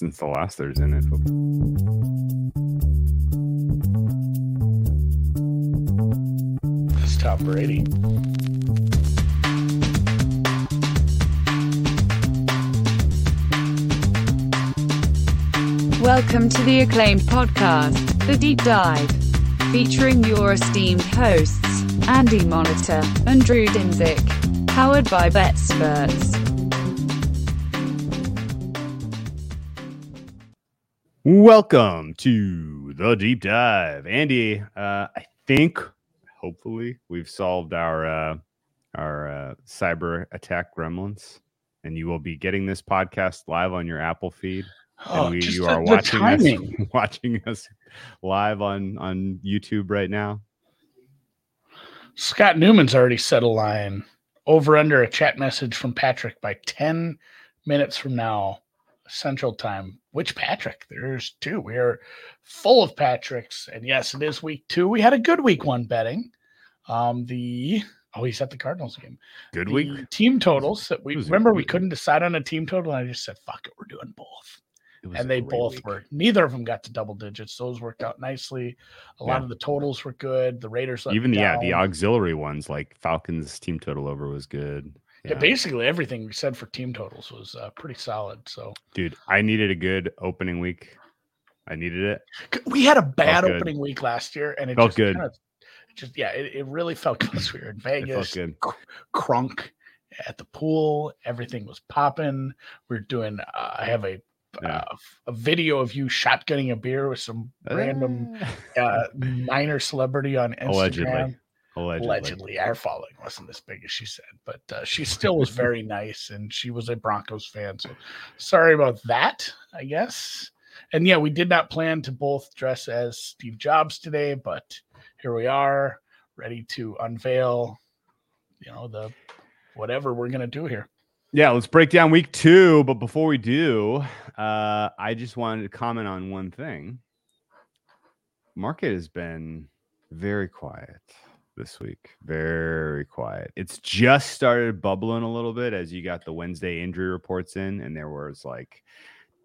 since the last Thursday night football. It's Tom Brady. Welcome to the acclaimed podcast, The Deep Dive, featuring your esteemed hosts, Andy Molitor and Drew Dinsick, powered by BetSperts. Welcome to the deep dive, Andy. Uh, I think, hopefully, we've solved our uh, our uh, cyber attack gremlins, and you will be getting this podcast live on your Apple feed. Oh, and we, just you are the watching us, watching us live on on YouTube right now. Scott Newman's already set a line over under a chat message from Patrick by 10 minutes from now, Central Time. Which Patrick? There's two. We are full of Patricks. And yes, it is week two. We had a good week one betting. Um, the oh, he's at the Cardinals game. Good The week. Team totals that we it was a remember we couldn't decide on a team total. And I just said, fuck it, we're doing both. It was a and they both week. were neither of them got to double digits those worked out nicely a lot of the totals were good the raiders Even me yeah, the auxiliary ones like Falcons team total over was good. Yeah. basically everything we said for team totals was uh, pretty solid so dude, I needed a good opening week. I needed it. We had a bad opening week last year and it Felt just good. kinda- just yeah it, it really felt because we were in It felt vegas good. crunk at the pool everything was popping we are doing uh, i have a Yeah. uh, a video of you shotgunning a beer with some random uh, minor celebrity on Instagram. Allegedly. Allegedly. allegedly our following wasn't as big as she said but uh, she still was very nice and she was a broncos fan so sorry about that i guess and yeah we did not plan to both dress as steve jobs today but here we are ready to unveil you know the whatever we're gonna do here Yeah, let's break down week two. But before we do, uh, I just wanted to comment on one thing. Market has been very quiet this week. Very quiet. It's just started bubbling a little bit as you got the Wednesday injury reports in, and there was like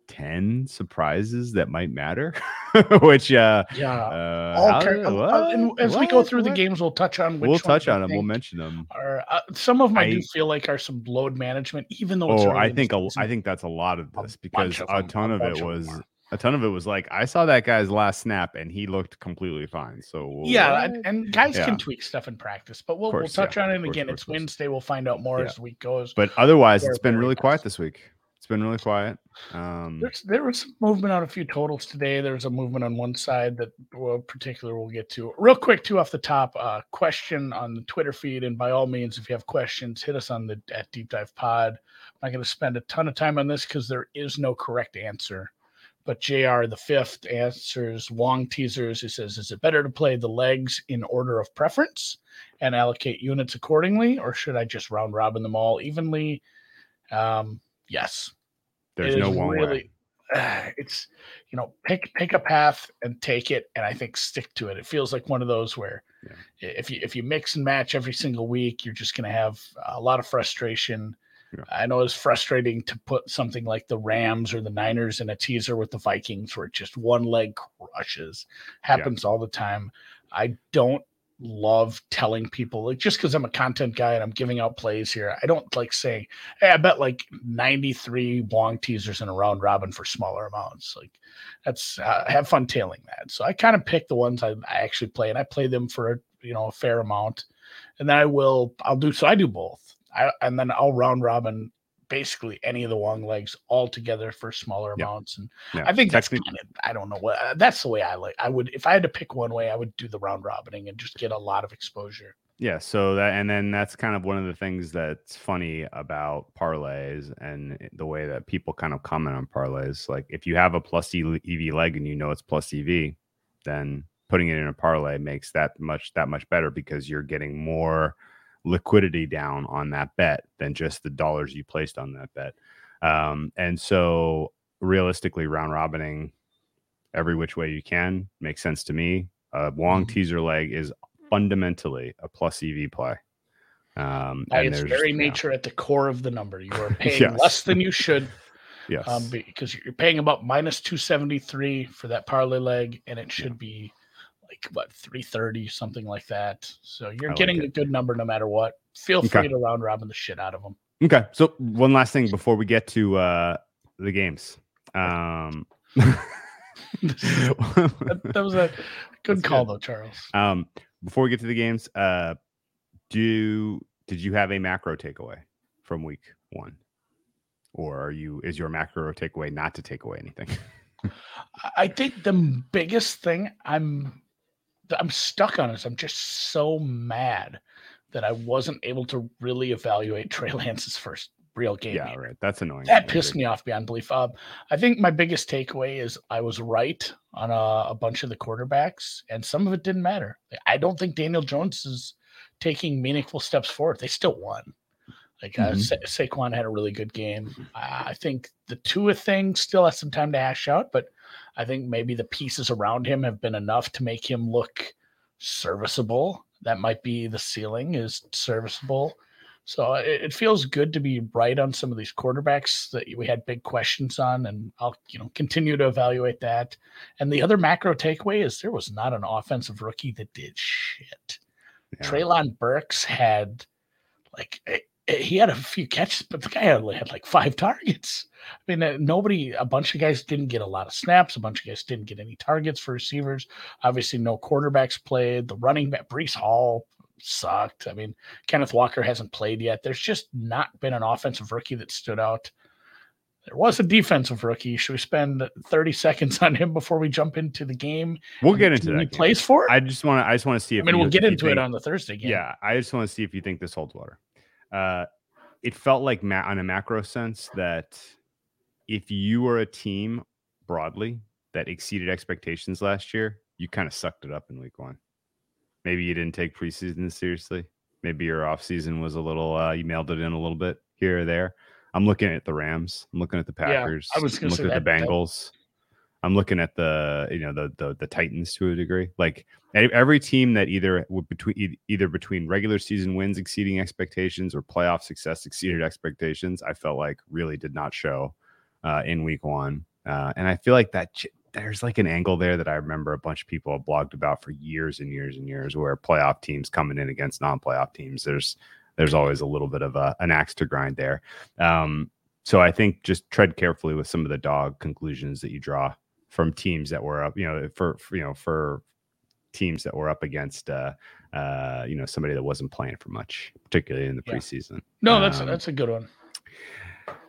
10 surprises that might matter. Which uh yeah uh, all kind- uh, uh, and what? as we go What? through the games we'll touch on which we'll touch on them. We'll mention them. are uh, some of them I, do feel like are some load management, even though it's Oh, I think a. I think that's a lot of this because of a ton a of it was. A ton of it was like I saw that guy's last snap and he looked completely fine. So yeah, what? and- and guys Yeah. can tweak stuff in practice, but we'll, course, we'll touch yeah, on it course, again. of It's course. Wednesday. We'll find out more Yeah. as the week goes. but otherwise, it's been really quiet this week. It's been really quiet. Um, There's, there was some movement on a few totals today. There's a movement on one side that well, particular we'll get to real quick. Too off the top, uh, question on the Twitter feed, and by all means, if you have questions, hit us on the at Deep Dive Pod. I'm not going to spend a ton of time on this because there is no correct answer. But Jr. the fifth answers long teasers. He says, "Is it better to play the legs in order of preference and allocate units accordingly, or should I just round robin them all evenly?" Um, yes, there's it no one way. it's you know pick pick a path and take it and i think stick to it it feels like one of those where Yeah. if you if you mix and match every single week you're just going to have a lot of frustration Yeah. i know it's frustrating to put something like the rams or the niners in a teaser with the vikings where just one leg crushes. Happens all the time. I don't love telling people like just because i'm a content guy and i'm giving out plays here i don't like saying hey i bet like 93 long teasers in a round robin for smaller amounts. Like that's uh, have fun tailing that. So i kind of pick the ones I, I actually play and i play them for a you know a fair amount. And then i will i'll do so i do both I, and then i'll round robin basically any of the long legs all together for smaller amounts and Yeah. I think that's kind of I don't know what uh, that's the way I like. I would if I had to pick one way, I would do the round robining and just get a lot of exposure. Yeah, so that and then that's kind of one of the things that's funny about parlays and the way that people kind of comment on parlays. Like if you have a plus EV leg and you know it's plus EV, then putting it in a parlay makes that much that much better because you're getting more liquidity down on that bet than just the dollars you placed on that bet. Um, and so realistically, round robining every which way you can makes sense to me. A long Mhm. teaser leg is fundamentally a plus EV play. Um, By and its there's- very yeah. nature, at the core of the number, you are paying Yes. less than you should Yes. um, because you're paying about minus 273 for that parlay leg, and it should be like what 330, something like that. So you're like getting it. a good number no matter what. Feel free Okay. to round robin the shit out of them. Okay. So one last thing before we get to uh the games. Um that, that was a good That's call good. though, Charles. um before we get to the games, uh do did you have a macro takeaway from week one? Or are you is your macro takeaway not to take away anything? I- think the biggest thing I'm I'm stuck on is I'm just so mad that I wasn't able to really evaluate Trey Lance's first real game. yeah, right. That's annoying. That pissed me off beyond belief. Um, I think my biggest takeaway is I was right on a, a bunch of the quarterbacks, and some of it didn't matter. I don't think Daniel Jones is taking meaningful steps forward. They still won. Like uh, Mhm. Sa- Saquon had a really good game. I I think the Tua thing still has some time to hash out, but I think maybe the pieces around him have been enough to make him look serviceable. That might be the ceiling is serviceable. So it, it feels good to be right on some of these quarterbacks that we had big questions on, and I'll you know continue to evaluate that. And the other macro takeaway is there was not an offensive rookie that did shit. Yeah. Treylon Burks had like he had a few catches, but the guy only had like five targets. I mean, uh, nobody, a bunch of guys didn't get a lot of snaps. A bunch of guys didn't get any targets for receivers. Obviously, no quarterbacks played. The running back, Breece Hall, sucked. I mean, Kenneth Walker hasn't played yet. There's just not been an offensive rookie that stood out. There was a defensive rookie. Should we spend 30 seconds on him before we jump into the game? We'll get into that. He game. plays for. I just want to. I just want to see I if. mean, we'll get into it on the Thursday game. Yeah, I just want to see if you think this holds water. Uh, it felt like ma- on a macro sense that if you were a team broadly that exceeded expectations last year, you kind of sucked it up in week one. Maybe you didn't take preseason seriously. Maybe your offseason was a little, uh, you mailed it in a little bit here or there. I'm looking at the Rams. I'm looking at the Yeah, Packers. I was looking at the that- that- Bengals. I'm looking at the you know the the, the Titans to a degree. Like every team that either between either between regular season wins exceeding expectations or playoff success exceeded expectations, I felt like really did not show uh, in week one. Uh, and I feel like that there's like an angle there that I remember a bunch of people have blogged about for years and years and years, where playoff teams coming in against non-playoff teams. There's there's always a little bit of a, an axe to grind there. Um, so I think just tread carefully with some of the dog conclusions that you draw from teams that were up, you know, for, for you know, for teams that were up against uh uh you know somebody that wasn't playing for much, particularly in the Yeah. preseason. No, that's Um, that's a good one.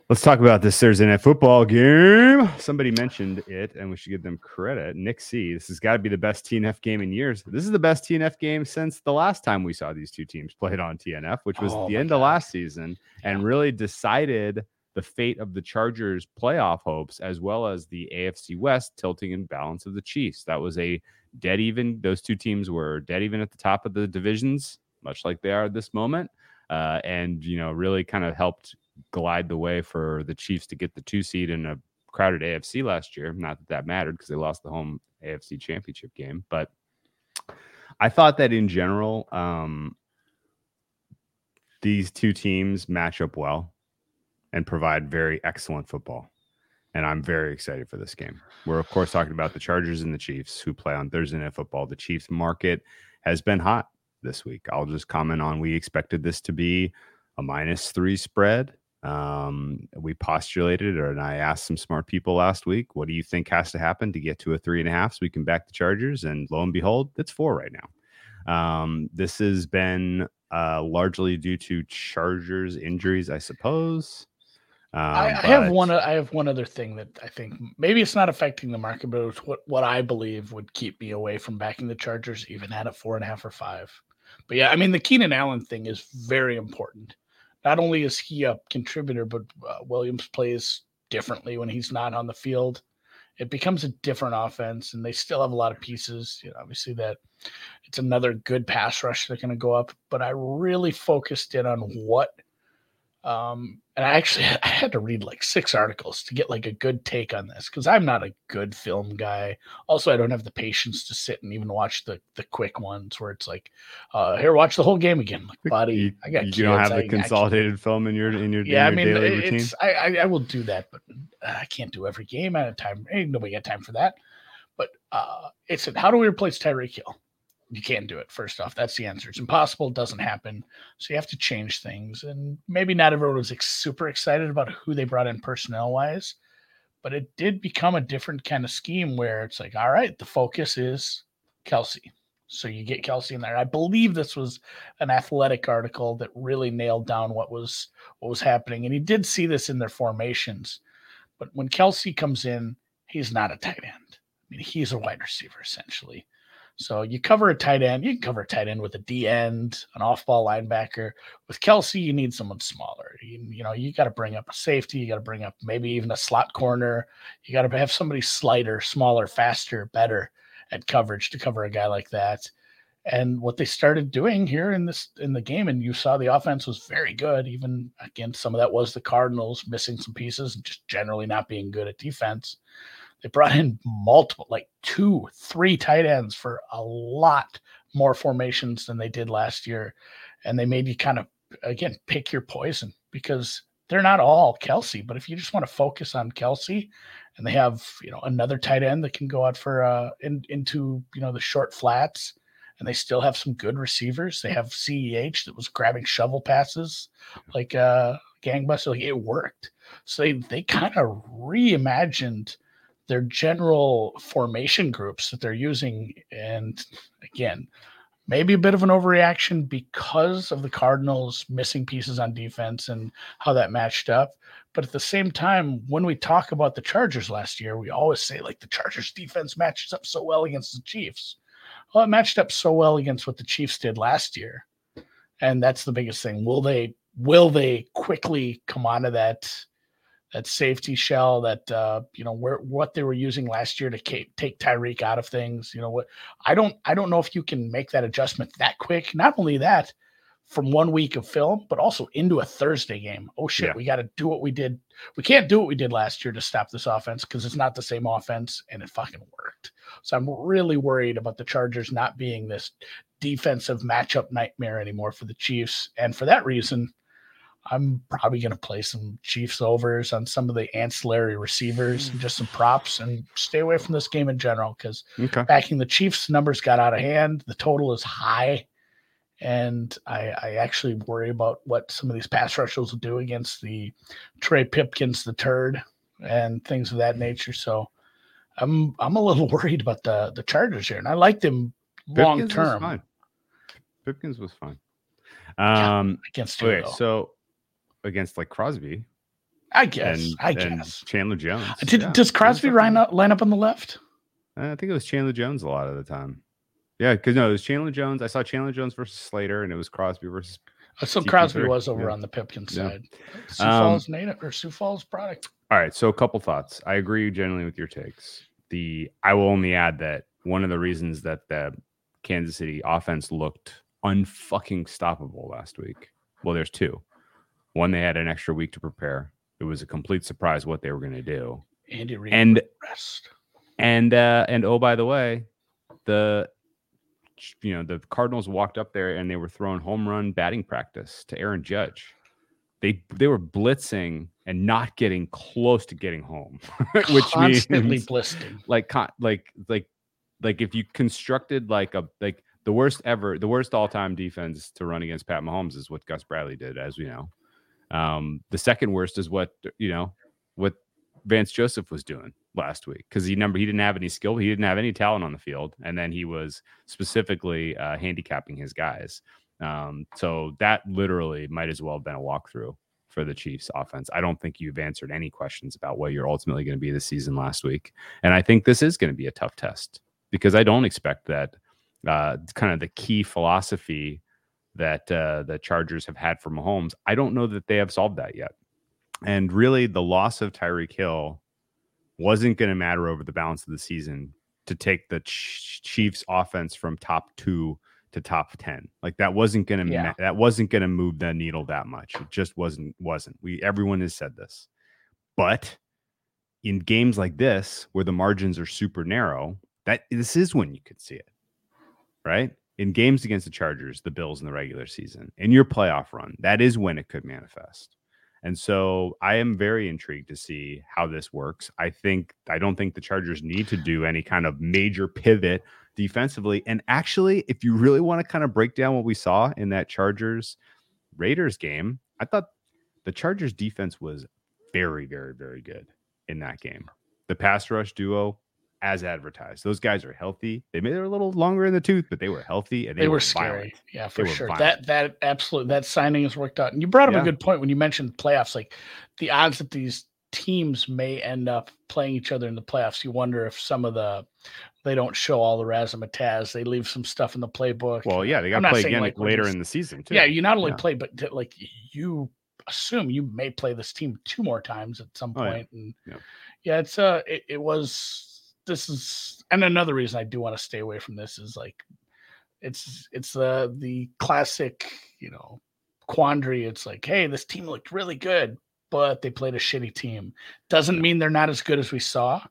Let's talk about this Thursday night football game. Somebody mentioned it, and we should give them credit. Nick C. This has got to be the best TNF game in years. This is the best TNF game since the last time we saw these two teams played on TNF, which was Oh the end God. of last season, and really decided the fate of the Chargers' playoff hopes, as well as the AFC West tilting in balance of the Chiefs. That was a dead even. Those two teams were dead even at the top of the divisions, much like they are at this moment, uh, and you know really kind of helped glide the way for the Chiefs to get the two seed in a crowded AFC last year. Not that that mattered because they lost the home AFC championship game, but I thought that in general, um, these two teams match up well and provide very excellent football. And I'm very excited for this game. We're, of course, talking about the Chargers and the Chiefs who play on Thursday Night Football. The Chiefs market has been hot this week. I'll just comment on we expected this to be a minus three spread. Um, we postulated, or and I asked some smart people last week, what do you think has to happen to get to a three and a half so we can back the Chargers? And lo and behold, it's four right now. Um, this has been uh, largely due to Chargers injuries, I suppose. Um, I, I have one. I have one other thing that I think maybe it's not affecting the market, but it's what what I believe would keep me away from backing the Chargers, even at a four and a half or five. But yeah, I mean the Keenan Allen thing is very important. Not only is he a contributor, but uh, Williams plays differently when he's not on the field. It becomes a different offense, and they still have a lot of pieces. You know, obviously that it's another good pass rush they're going to go up. But I really focused in on what um, and I actually I had to read like six articles to get like a good take on this because I'm not a good film guy. Also, I don't have the patience to sit and even watch the the quick ones where it's like, uh, here, watch the whole game again. Like, buddy, you, I got you kids, don't have I- the consolidated film in your in your, yeah, I in your mean, daily it- routine. it's I, I I will do that, but I can't do every game at a time. Ain't nobody got time for that. But uh, it's how do we replace Tyreek Hill? You can't do it. First off, that's the answer. It's impossible. It doesn't happen. So you have to change things. And maybe not everyone was ex- super excited about who they brought in personnel wise, but it did become a different kind of scheme where it's like, all right, the focus is Kelce. So you get Kelce in there. I believe this was an athletic article that really nailed down what was what was happening. And he did see this in their formations. But when Kelce comes in, he's not a tight end. I mean, he's a wide receiver essentially. So you cover a tight end, you can cover a tight end with a D end, an off ball linebacker. With Kelce, you need someone smaller. You, you know, you got to bring up a safety, you got to bring up maybe even a slot corner. You got to have somebody slighter, smaller, faster, better at coverage to cover a guy like that. And what they started doing here in this in the game, and you saw the offense was very good. Even again, some of that was the Cardinals missing some pieces and just generally not being good at defense. They brought in multiple, like two, three tight ends for a lot more formations than they did last year. And they made you kind of again pick your poison because they're not all Kelce, but if you just want to focus on Kelce and they have, you know, another tight end that can go out for uh in, into, you know, the short flats and they still have some good receivers. They have CEH that was grabbing shovel passes like uh gangbuster. Like it worked. So they they kind of reimagined their general formation groups that they're using. And again, maybe a bit of an overreaction because of the Cardinals missing pieces on defense and how that matched up. But at the same time, when we talk about the Chargers last year, we always say like the Chargers defense matches up so well against the Chiefs. Well, it matched up so well against what the Chiefs did last year. And that's the biggest thing. Will they will they quickly come onto that that safety shell that uh you know where what they were using last year to ca- take Tyreek out of things you know what I don't I don't know if you can make that adjustment that quick. Not only that from one week of film but also into a Thursday game. Oh shit Yeah. we got to do what we did we can't do what we did last year to stop this offense because it's not the same offense and it fucking worked. So I'm really worried about the Chargers not being this defensive matchup nightmare anymore for the Chiefs and for that reason I'm probably going to play some Chiefs overs on some of the ancillary receivers and just some props and stay away from this game in general because okay. backing the Chiefs numbers got out of hand. The total is high. And I, I actually worry about what some of these pass rushers will do against the Trey Pipkins, the turd, and things of that nature. So I'm I'm a little worried about the the Chargers here, and I like them long Pipkins was term fine. Pipkins was fine. Yeah. Um, against okay, so against like Crosby I guess and, I guess. Chandler Jones. Did, Yeah, does Crosby line up, line up on the left? I think it was Chandler Jones a lot of the time. Yeah, because no, it was Chandler Jones. I saw Chandler Jones versus Slater, and it was Crosby versus. Uh, So CP3, Crosby was over yeah. on the Pipkin Yeah. side. Sioux Um, Falls native or Sioux Falls product. All right, so a couple thoughts. I agree generally with your takes. The I will only add that one of the reasons that the Kansas City offense looked unfucking stoppable last week. Well, there's two. One, they had an extra week to prepare. It was a complete surprise what they were going to do. Andy Reid And rest. And uh and oh by the way, the you know the Cardinals walked up there and they were throwing home run batting practice to Aaron Judge. They they were blitzing and not getting close to getting home, which constantly means blisting. like con- like like like if you constructed like a like the worst ever the worst all-time defense to run against Pat Mahomes is what Gus Bradley did as we know. Um the second worst is what you know what Vance Joseph was doing last week because he number he didn't have any skill, he didn't have any talent on the field, and then he was specifically uh, handicapping his guys. Um, so that literally might as well have been a walkthrough for the Chiefs offense. I don't think you've answered any questions about what you're ultimately going to be this season last week, and I think this is going to be a tough test because I don't expect that uh, kind of the key philosophy that uh, the Chargers have had for Mahomes. I don't know that they have solved that yet. And really, the loss of Tyreek Hill wasn't going to matter over the balance of the season to take the Ch- Chiefs offense from top two to top 10. Like that wasn't going to Yeah. that wasn't going to move the needle that much. It just wasn't wasn't. We everyone has said this. But in games like this where the margins are super narrow, that this is when you could see it. Right? In games against the Chargers, the Bills in the regular season, in your playoff run, that is when it could manifest. And so I am very intrigued to see how this works. I think I don't think the Chargers need to do any kind of major pivot defensively. And actually, if you really want to kind of break down what we saw in that Chargers Raiders game, I thought the Chargers defense was very, very, very good in that game. The pass rush duo, as advertised, those guys are healthy. They may they're a little longer in the tooth, but they were healthy and they, They, were, were scary. Yeah, for sure. violent. That that absolutely that signing has worked out. And you brought up Yeah. a good point when you mentioned playoffs. Like the odds that these teams may end up playing each other in the playoffs. You wonder if some of the they don't show all the razzmatazz. They leave some stuff in the playbook. Well, yeah, they got to play again like, later you- in the season too. yeah, you not only Yeah. play, but to, like you assume you may play this team two more times at some Oh, yeah. point. And Yeah. yeah, it's uh it, it was this is and another reason I do want to stay away from this is like it's it's the the classic, you know, quandary. It's like, hey, this team looked really good, but they played a shitty team. Doesn't mean they're not as good as we saw.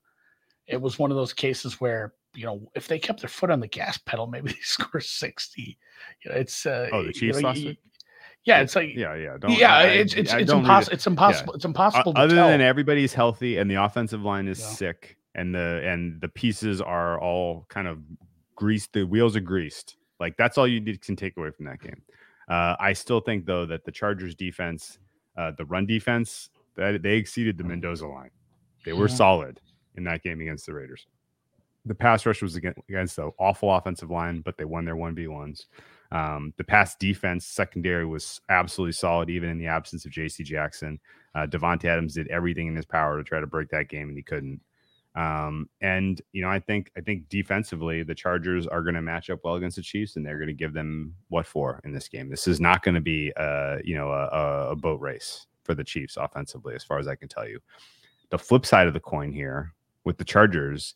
It was one of those cases where you know if they kept their foot on the gas pedal, maybe they score sixty. You know, it's uh, Oh, the you Chiefs know, last you- week? Yeah, it's like yeah, yeah. Don't, yeah, I- it's it's I it's don't read impossible. it. It's impossible. It's impossible other than everybody's healthy and the offensive line is Yeah. sick and the and the pieces are all kind of greased the wheels are greased. Like that's all you need, can take away from that game. Uh, i still think though that the chargers defense uh, the run defense that they exceeded the mendoza line. They were Mhm. solid in that game against the raiders. The pass rush was against, against the awful offensive line but they won their 1v1s um, the pass defense secondary was absolutely solid even in the absence of jc jackson. Uh, Davante Adams did everything in his power to try to break that game, and he couldn't. Um, and you know, I think I think defensively, the Chargers are going to match up well against the Chiefs, and they're going to give them what for in this game. This is not going to be, a you know, a, a- boat race for the Chiefs offensively, as far as I can tell you. The flip side of the coin here with the Chargers,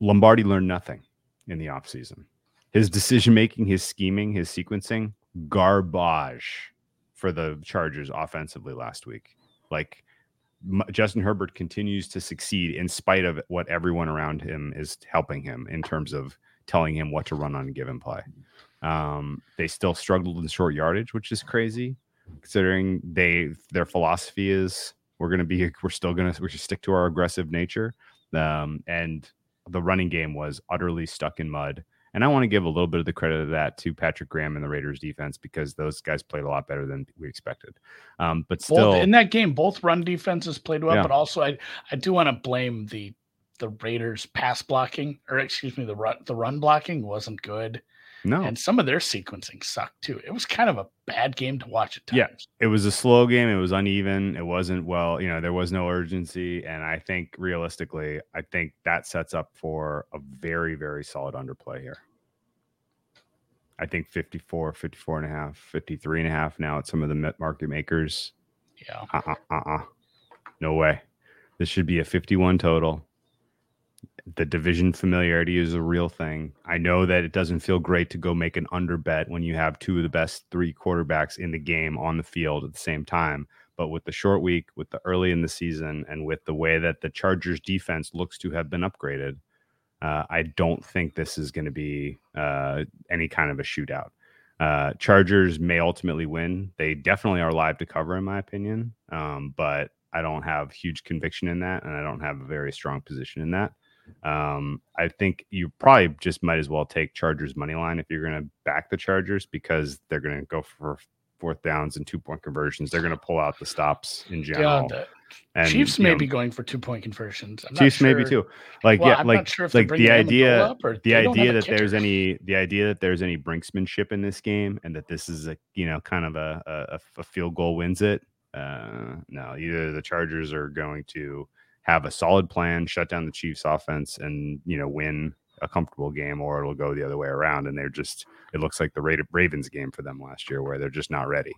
Lombardi learned nothing in the offseason. His decision making, his scheming, his sequencing, garbage for the Chargers offensively last week. Like Justin Herbert continues to succeed in spite of what everyone around him is helping him in terms of telling him what to run on a given play. Um, they still struggled in short yardage, which is crazy considering they their philosophy is we're going to be we're still going to we should stick to our aggressive nature. Um, and the running game was utterly stuck in mud. And I want to give a little bit of the credit of that to Patrick Graham and the Raiders defense because those guys played a lot better than we expected. Um, but still, both in that game, both run defenses played well, Yeah. but also I I do want to blame the the Raiders pass blocking or excuse me the run the run blocking wasn't good no, and some of their sequencing sucked too. It was kind of a bad game to watch at times. Yeah. it was a slow game. It was uneven. It wasn't well, you know, there was no urgency. And I think realistically, I think that sets up for a very, very solid underplay here. I think 54, 54 and a half, 53 and a half now at some of the market makers. Yeah. Uh uh uh uh. No way. This should be a 51 total. The division familiarity is a real thing. I know that it doesn't feel great to go make an under bet when you have two of the best three quarterbacks in the game on the field at the same time. But with the short week, with the early in the season, and with the way that the Chargers defense looks to have been upgraded, uh, I don't think this is going to be uh, any kind of a shootout. Uh, Chargers may ultimately win. They definitely are live to cover, in my opinion. Um, but I don't have huge conviction in that, and I don't have a very strong position in that. Um, I think you probably just might as well take Chargers money line if you're going to back the Chargers because they're going to go for fourth downs and two point conversions. They're going to pull out the stops in Yeah, general. the and, Chiefs may know, be going for two point conversions. I'm Chiefs maybe sure- too. Like Well, yeah, I'm like not sure if like the idea the idea that there's any the idea that there's any brinksmanship in this game and that this is a you know kind of a a, a field goal wins it uh no either the chargers are going to have a solid plan shut down the chiefs offense and you know win a comfortable game or it'll go the other way around. And they're just it looks like the Ra- ravens game for them last year where they're just not ready.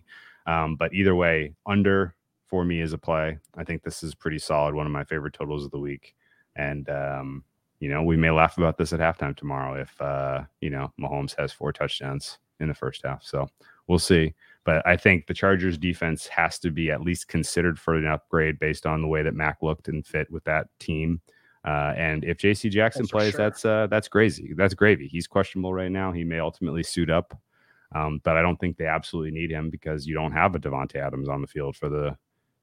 Um but either way under for me is a play. I think this is pretty solid one of my favorite totals of the week. And um you know, we may laugh about this at halftime tomorrow if uh, you know Mahomes has four touchdowns in the first half. So we'll see. But I think the Chargers defense has to be at least considered for an upgrade based on the way that Mack looked and fit with that team. Uh, and if J.C. Jackson that's plays, sure. that's uh, that's crazy. That's gravy. He's questionable right now. He may ultimately suit up, um, but I don't think they absolutely need him because you don't have a Davante Adams on the field for the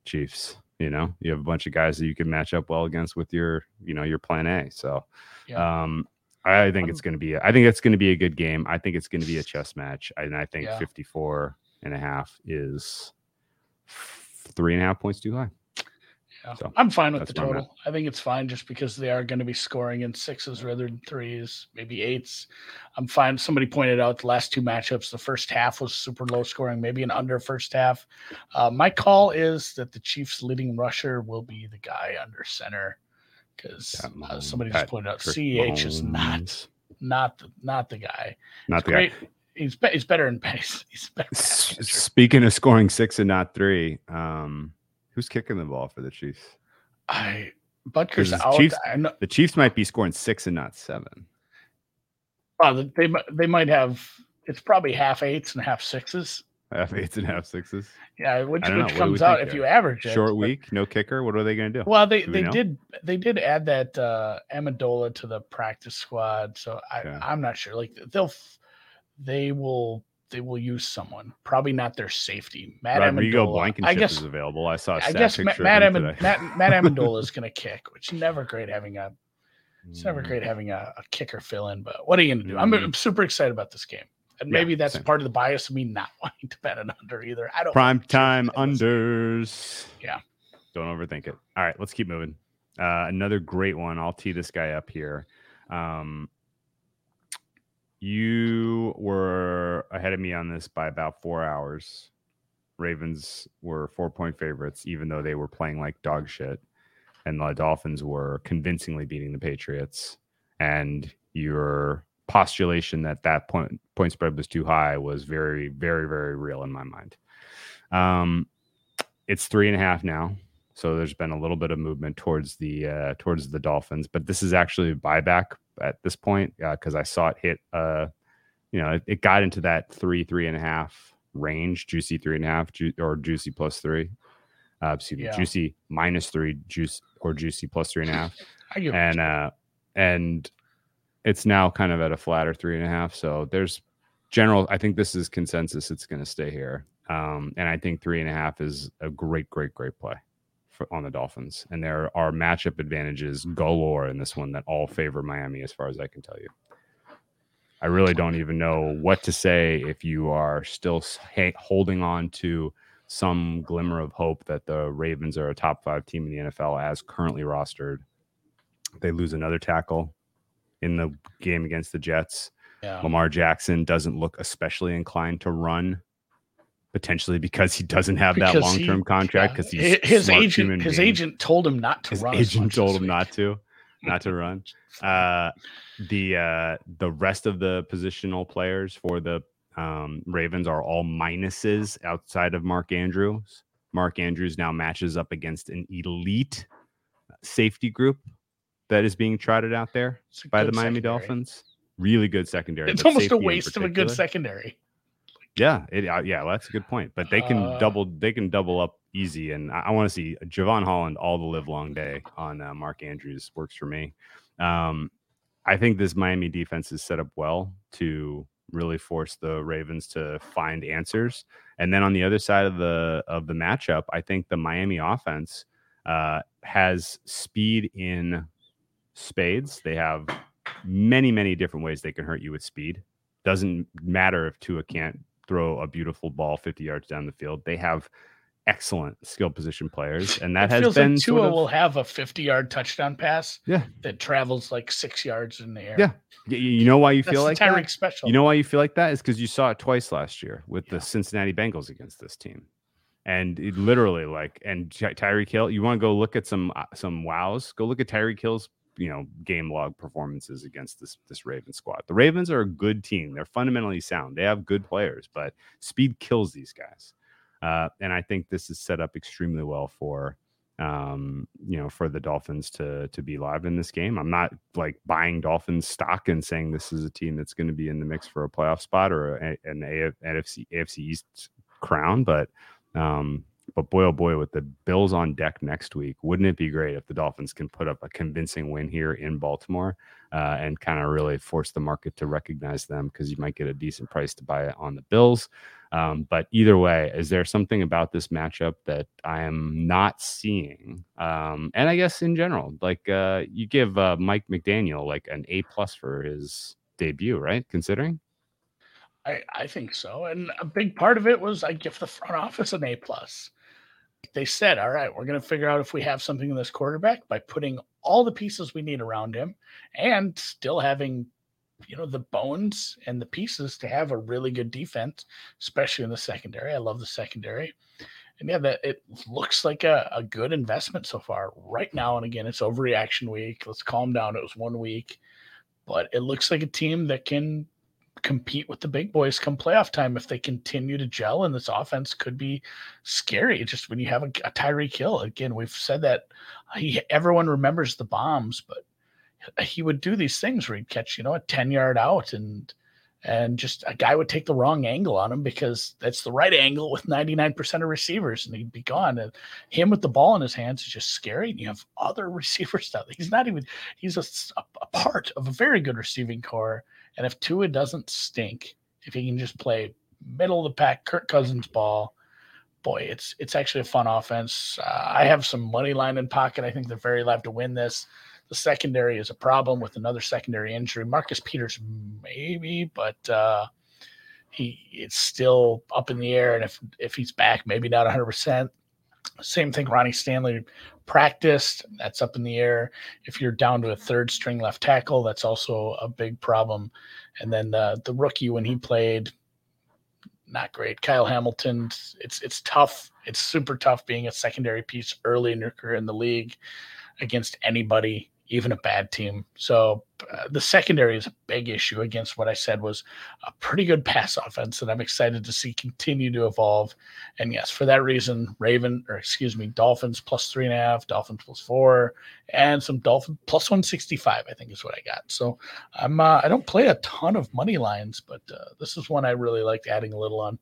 Chiefs. You know, you have a bunch of guys that you can match up well against with your, you know, your plan A. So, yeah. um, I think it's going to be. I think it's going to be a good game. I think it's going to be a chess match, and I think yeah. 54 and a half is three and a half points too high. Yeah, so I'm fine with the total. I think it's fine just because they are going to be scoring in sixes rather than threes, maybe eights. I'm fine. Somebody pointed out the last two matchups, the first half was super low scoring, maybe an under first half. Uh, my call is that the Chiefs' leading rusher will be the guy under center because uh, somebody just pointed out CEH is not not the, not the guy. Not it's the great. guy. He's be, he's better in pace. He's better. Speaking of scoring six and not three, um, who's kicking the ball for the Chiefs? I Butker's out. Chiefs, the Chiefs might be scoring six and not seven. Well, they they might have. It's probably half eights and half sixes. Half eights and half sixes. Yeah, which, which comes out if you average it. Short week, no kicker. What are they going to do? Well, they do they know? did they did add that uh Ammendola to the practice squad, so I yeah. I'm not sure. Like they'll they will they will use someone. Probably not their safety. Matt Rodrigo Ammendola. Blankenship I guess, is available. I saw. I guess Matt Matt, Matt, Matt Ammendola is going to kick, which never great having a. It's never great mm. having a, a kicker fill in, but what are you going to do? I'm, I'm, super excited about this game. And maybe yeah, that's same. part of the bias of me not wanting to bet an under either. I don't prime time unders. Yeah. Don't overthink it. All right, let's keep moving. Uh, another great one. I'll tee this guy up here. Um, you were ahead of me on this by about four hours. Ravens were four point favorites, even though they were playing like dog shit. And the Dolphins were convincingly beating the Patriots. And your postulation that that point point spread was too high was very, very, very real in my mind. Um, it's three and a half now, so there's been a little bit of movement towards the uh, towards the Dolphins, but this is actually a buyback at this point because uh, I saw it hit. Uh, you know, it, it, got into that three, three and a half range, juicy three and a half, ju- or juicy plus three. Uh, excuse yeah. juicy minus three, juice or juicy plus three and a half. and uh, and it's now kind of at a flatter three and a half. So there's general. I think this is consensus. It's going to stay here. Um, and I think three and a half is a great, great, great play for, on the Dolphins. And there are matchup advantages galore in this one that all favor Miami, as far as I can tell you. I really don't even know what to say if you are still holding on to some glimmer of hope that the Ravens are a top five team in the NFL as currently rostered. They lose another tackle in the game against the Jets. Yeah. Lamar Jackson doesn't look especially inclined to run potentially because he doesn't have because that long term contract because yeah. he's his agent his being. agent told him not to run. his run. Agent told him not to, not to run. Uh, the uh, the rest of the positional players for the um, Ravens are all minuses outside of Mark Andrews. Mark Andrews now matches up against an elite safety group that is being trotted out there by the Miami secondary. Dolphins. Really good secondary. It's almost a waste of a good secondary. Yeah, it, uh, yeah, well, that's a good point. But they can uh, double, they can double up easy, and I, I want to see Jevon Holland all the live long day on uh, Mark Andrews works for me. Um, I think this Miami defense is set up well to really force the Ravens to find answers. And then on the other side of the of the matchup, I think the Miami offense uh, has speed in spades. They have many, many different ways they can hurt you with speed. Doesn't matter if Tua can't throw a beautiful ball 50 yards down the field. They have excellent skill position players, and that it has been. Like Tua sort of, will have a 50 yard touchdown pass. Yeah, that travels like six yards in the air. Yeah, you know why you That's feel like Tyreek that? special. You know why you feel like that is because you saw it twice last year with yeah. the Cincinnati Bengals against this team. And it literally, like, and Ty- Tyreek Hill, you want to go look at some uh, some wows? Go look at Tyreek Hill's you know game log performances against this this Ravens squad. The Ravens are a good team. They're fundamentally sound. They have good players, but speed kills these guys. Uh, and I think this is set up extremely well for um, you know, for the Dolphins to to be live in this game. I'm not like buying Dolphins stock and saying this is a team that's going to be in the mix for a playoff spot or a, an AF, NFC AFC East crown, but um, but boy, oh boy, with the Bills on deck next week, wouldn't it be great if the Dolphins can put up a convincing win here in Baltimore uh, and kind of really force the market to recognize them because you might get a decent price to buy it on the Bills. Um, but either way, is there something about this matchup that I am not seeing? Um, and I guess in general, like uh, you give uh, Mike McDaniel like an A plus for his debut, right? Considering. I, I think so. And a big part of it was I give the front office an A plus. They said, all right, we're going to figure out if we have something in this quarterback by putting all the pieces we need around him and still having, you know, the bones and the pieces to have a really good defense, especially in the secondary. I love the secondary. And yeah, that it looks like a, a good investment so far. Right now, and again, it's overreaction week. Let's calm down. It was one week, but it looks like a team that can compete with the big boys come playoff time if they continue to gel and this offense could be scary just when you have a, a Tyreek Hill. Again we've said that uh, he, everyone remembers the bombs but uh, he would do these things where he'd catch you know a 10 yard out and and just a guy would take the wrong angle on him because that's the right angle with 99% of receivers and he'd be gone. And him with the ball in his hands is just scary and you have other receivers now. He's not even he's a, a part of a very good receiving corps and if Tua doesn't stink, if he can just play middle of the pack, Kirk Cousins ball, boy, it's it's actually a fun offense. Uh, I have some money line in pocket. I think they're very live to win this. The secondary is a problem with another secondary injury. Marcus Peters maybe, but uh, he it's still up in the air. And if if he's back, maybe not 100. percent Same thing. Ronnie Stanley practiced. That's up in the air. If you're down to a third string left tackle, that's also a big problem. And then the the rookie when he played, not great. Kyle Hamilton. It's it's tough. It's super tough being a secondary piece early in your career in the league against anybody even a bad team. So uh, the secondary is a big issue against what I said was a pretty good pass offense, and I'm excited to see continue to evolve. And yes, for that reason, Raven or excuse me, Dolphins plus three and a half, Dolphins plus four, and some Dolphin plus one sixty five. I think is what I got. So I'm uh, I don't play a ton of money lines, but uh, this is one I really liked adding a little on.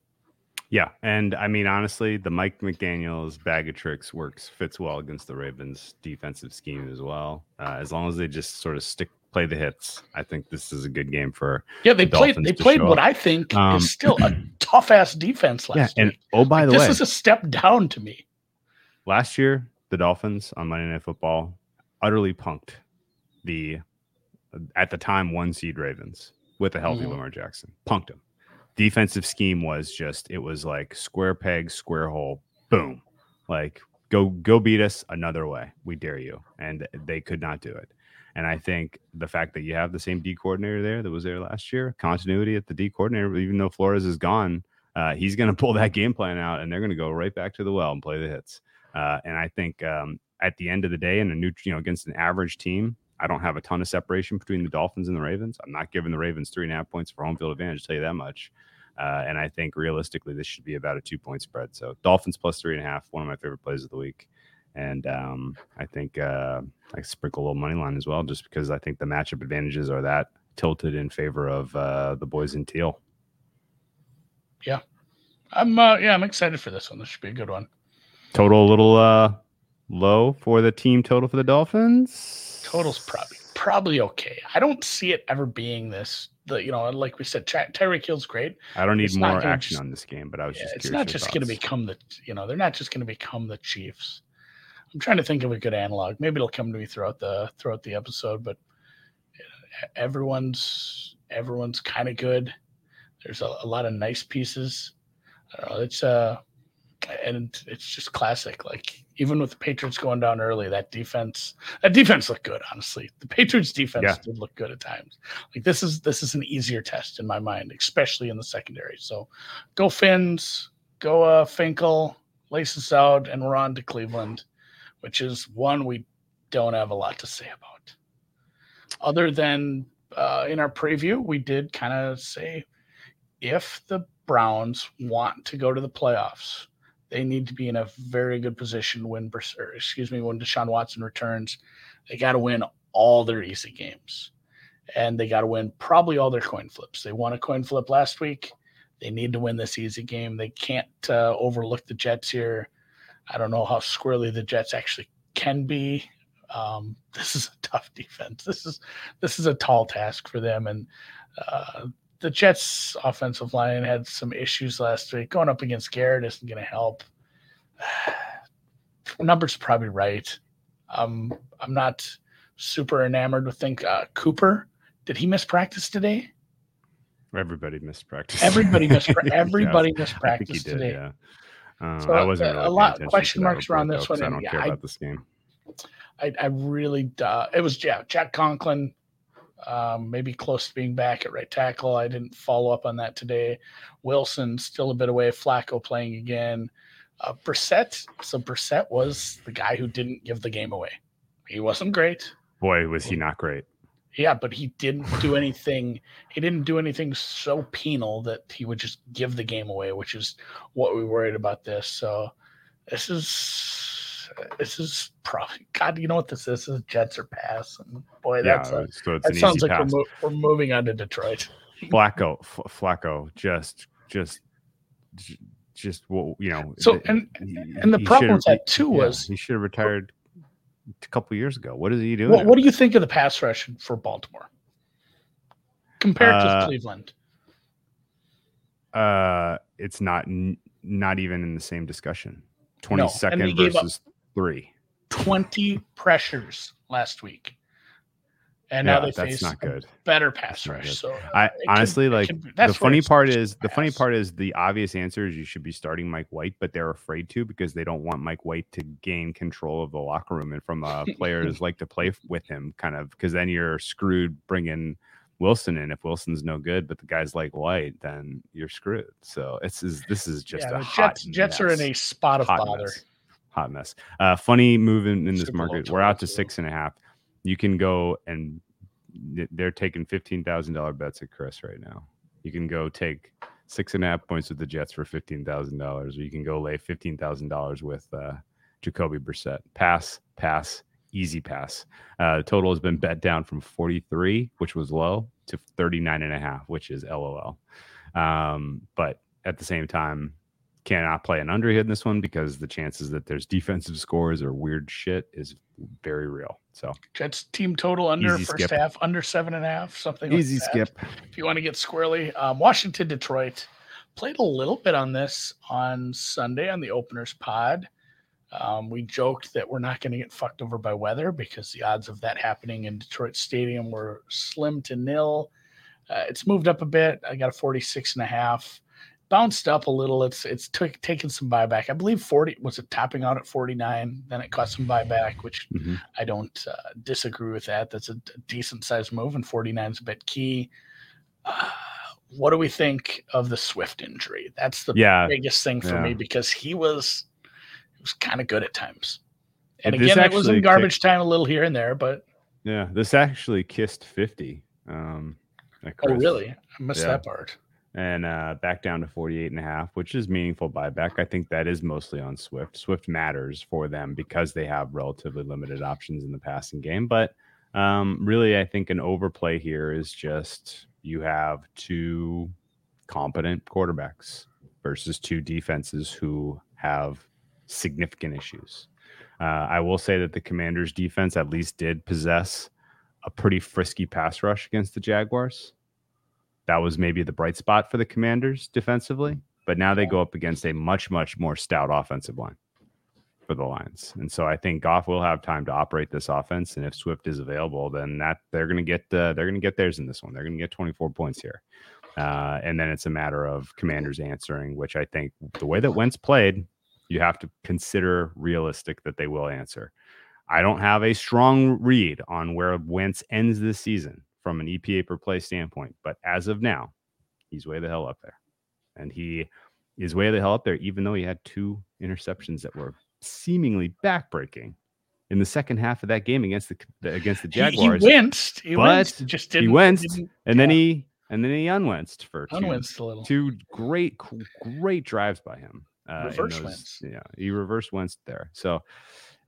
Yeah, and I mean honestly, the Mike McDaniel's bag of tricks works fits well against the Ravens' defensive scheme as well. Uh, as long as they just sort of stick play the hits, I think this is a good game for. Yeah, they the played. They played what I think um, is still a tough ass defense last yeah, and oh by like, the this way, this is a step down to me. Last year, the Dolphins on Monday Night Football utterly punked the at the time one seed Ravens with a healthy mm-hmm. Lamar Jackson. Punked them defensive scheme was just it was like square peg, square hole, boom. Like go go beat us another way. We dare you. And they could not do it. And I think the fact that you have the same D coordinator there that was there last year, continuity at the D coordinator, even though Flores is gone, uh, he's going to pull that game plan out, and they're going to go right back to the well and play the hits. Uh, and I think um, at the end of the day, in a new, you know, against an average team, I don't have a ton of separation between the Dolphins and the Ravens. I'm not giving the Ravens three and a half points for home field advantage. I'll tell you that much. Uh, and I think realistically, this should be about a two point spread. So Dolphins plus three and a half, one of my favorite plays of the week. And um, I think uh, I sprinkle a little money line as well, just because I think the matchup advantages are that tilted in favor of uh, the boys in teal. Yeah, I'm. Uh, yeah, I'm excited for this one. This should be a good one. Total a little uh, low for the team total for the Dolphins. Total's probably probably okay. I don't see it ever being this the you know like we said Ty- Tyreek Hill's great. I don't need it's more action just, on this game, but I was yeah, just it's not just going to become the you know they're not just going to become the Chiefs. I'm trying to think of a good analog. Maybe it'll come to me throughout the throughout the episode, but everyone's everyone's kind of good. There's a, a, lot of nice pieces. Know, it's uh and it's just classic. Like even with the Patriots going down early, that defense that defense looked good. Honestly, the Patriots defense yeah. did look good at times. Like this is this is an easier test in my mind, especially in the secondary. So go Fins, go uh, Finkle, lace us out, and we're on to Cleveland, which is one we don't have a lot to say about. Other than uh, in our preview, we did kind of say if the Browns want to go to the playoffs they need to be in a very good position when, or excuse me, when Deshaun Watson returns. They got to win all their easy games, and they got to win probably all their coin flips. They won a coin flip last week. They need to win this easy game. They can't uh, overlook the Jets here. I don't know how squirrely the Jets actually can be. Um, this is a tough defense. This is this is a tall task for them, and uh, the Jets' offensive line had some issues last week. Going up against Garrett isn't going to help. Numbers probably right. Um, I'm not super enamored with think uh, Cooper. Did he miss practice today? Everybody missed practice. Everybody missed. everybody yes, missed practice did, today. Yeah. Um, so I wasn't really a lot of question marks around this one. I don't yeah, care I, about this game. I, I really uh, it was yeah Jack Conklin um, maybe close to being back at right tackle. I didn't follow up on that today. Wilson still a bit away. Flacco playing again. Uh, Brissett. So Brissett was the guy who didn't give the game away. He wasn't great. Boy, was he not great. Yeah, but he didn't do anything. He didn't do anything so penal that he would just give the game away, which is what we worried about this. So this is this is probably God. You know what this is? This is Jets or pass. And boy, that's yeah, a, so that sounds like we're, we're, moving on to Detroit. Flacco, F- Flacco, just just just well, you know. So and and the problem with that too was yeah, he should have retired a couple years ago. What is he doing? What, what, do you think of the pass rush for Baltimore compared uh, to Cleveland? Uh, it's not not even in the same discussion. Twenty second no, versus three. Twenty pressures last week. And yeah, now they that's face not good. better pass rush. So I honestly like the funny part is the funny part is the obvious answer is you should be starting Mike White, but they're afraid to because they don't want Mike White to gain control of the locker room and from uh, players like to play with him, kind of because then you're screwed bringing Wilson in. If Wilson's no good, but the guy's like White, then you're screwed. So it's is this is just yeah, a Jets. Jets are in a spot of hot bother. Mess. Hot mess. Uh, funny move in, in this market. We're out to six and a half you can go and they're taking fifteen thousand dollar bets at Chris right now. You can go take six and a half points with the Jets for fifteen thousand dollars, or you can go lay fifteen thousand dollars with uh, Jacoby Brissett. Pass, pass, easy pass. Uh, the total has been bet down from forty three, which was low, to 39 and a half, which is LOL. Um, but at the same time, cannot play an under in this one because the chances that there's defensive scores or weird shit is very real. So Jets team total under Easy first skip. half, under seven and a half, something Easy like skip. If you want to get squirrely, um, Washington, Detroit played a little bit on this on Sunday on the openers pod. Um, we joked that we're not going to get fucked over by weather because the odds of that happening in Detroit Stadium were slim to nil. Uh, it's moved up a bit. I got a 46 and a half bounced up a little. It's it's t- taken some buyback. I believe 40 was it topping out at 49. Then it caught some buyback, which mm-hmm. I don't uh, disagree with that. That's a, a decent sized move, and 49 is a bit key. Uh, what do we think of the Swift injury? That's the yeah, biggest thing for yeah. me because he was he was kind of good at times. And again, it was in garbage kicked, time a little here and there, but yeah, this actually kissed 50. Um, oh, really? I missed yeah. that part and uh, back down to 48 and a half, which is meaningful buyback. I think that is mostly on Swift. Swift matters for them because they have relatively limited options in the passing game. But um, really, I think an overplay here is just you have two competent quarterbacks versus two defenses who have significant issues. Uh, I will say that the Commanders' defense at least did possess a pretty frisky pass rush against the Jaguars that was maybe the bright spot for the Commanders defensively. But now they go up against a much, much more stout offensive line for the Lions. And so I think Goff will have time to operate this offense. And if Swift is available, then that they're going to get uh, they're going to get theirs in this one. They're going to get 24 points here. Uh, and then it's a matter of Commanders answering, which I think the way that Wentz played, you have to consider realistic that they will answer. I don't have a strong read on where Wentz ends this season from an EPA per play standpoint. But as of now, he's way the hell up there. And he is way the hell up there, even though he had two interceptions that were seemingly backbreaking in the second half of that game against the against the Jaguars. He, he winced. He but winced. Just didn't, he winced, didn't, and then he and then he unwinced for two, unwinced a little. two great great drives by him. Uh, Reverse those. Yeah, he reverse Wentz there. So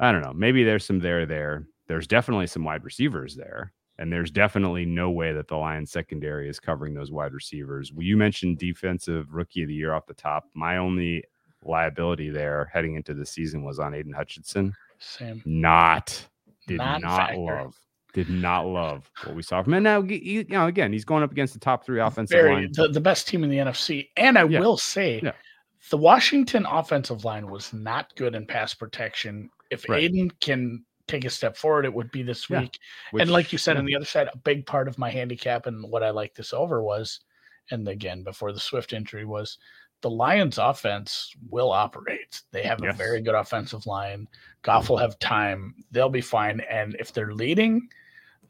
I don't know. Maybe there's some there there. There's definitely some wide receivers there. And there's definitely no way that the Lions secondary is covering those wide receivers. You mentioned defensive rookie of the year off the top. My only liability there heading into the season was on Aidan Hutchinson. Same. Not did Not not, love. Did not love what we saw from him. And now, you know, again, he's going up against the top three offensive Very line. the, the best team in the NFC. And I Yeah. will say Yeah. the Washington offensive line was not good in pass protection. If Right. Aidan can take a step forward, it would be this Yeah. week. which- and like you said yeah. on the other side, a big part of my handicap and what I like this over was, and again before the Swift injury was, the Lions' offense will operate. They have a very good offensive line. Goff will have time. They'll be fine. And if they're leading,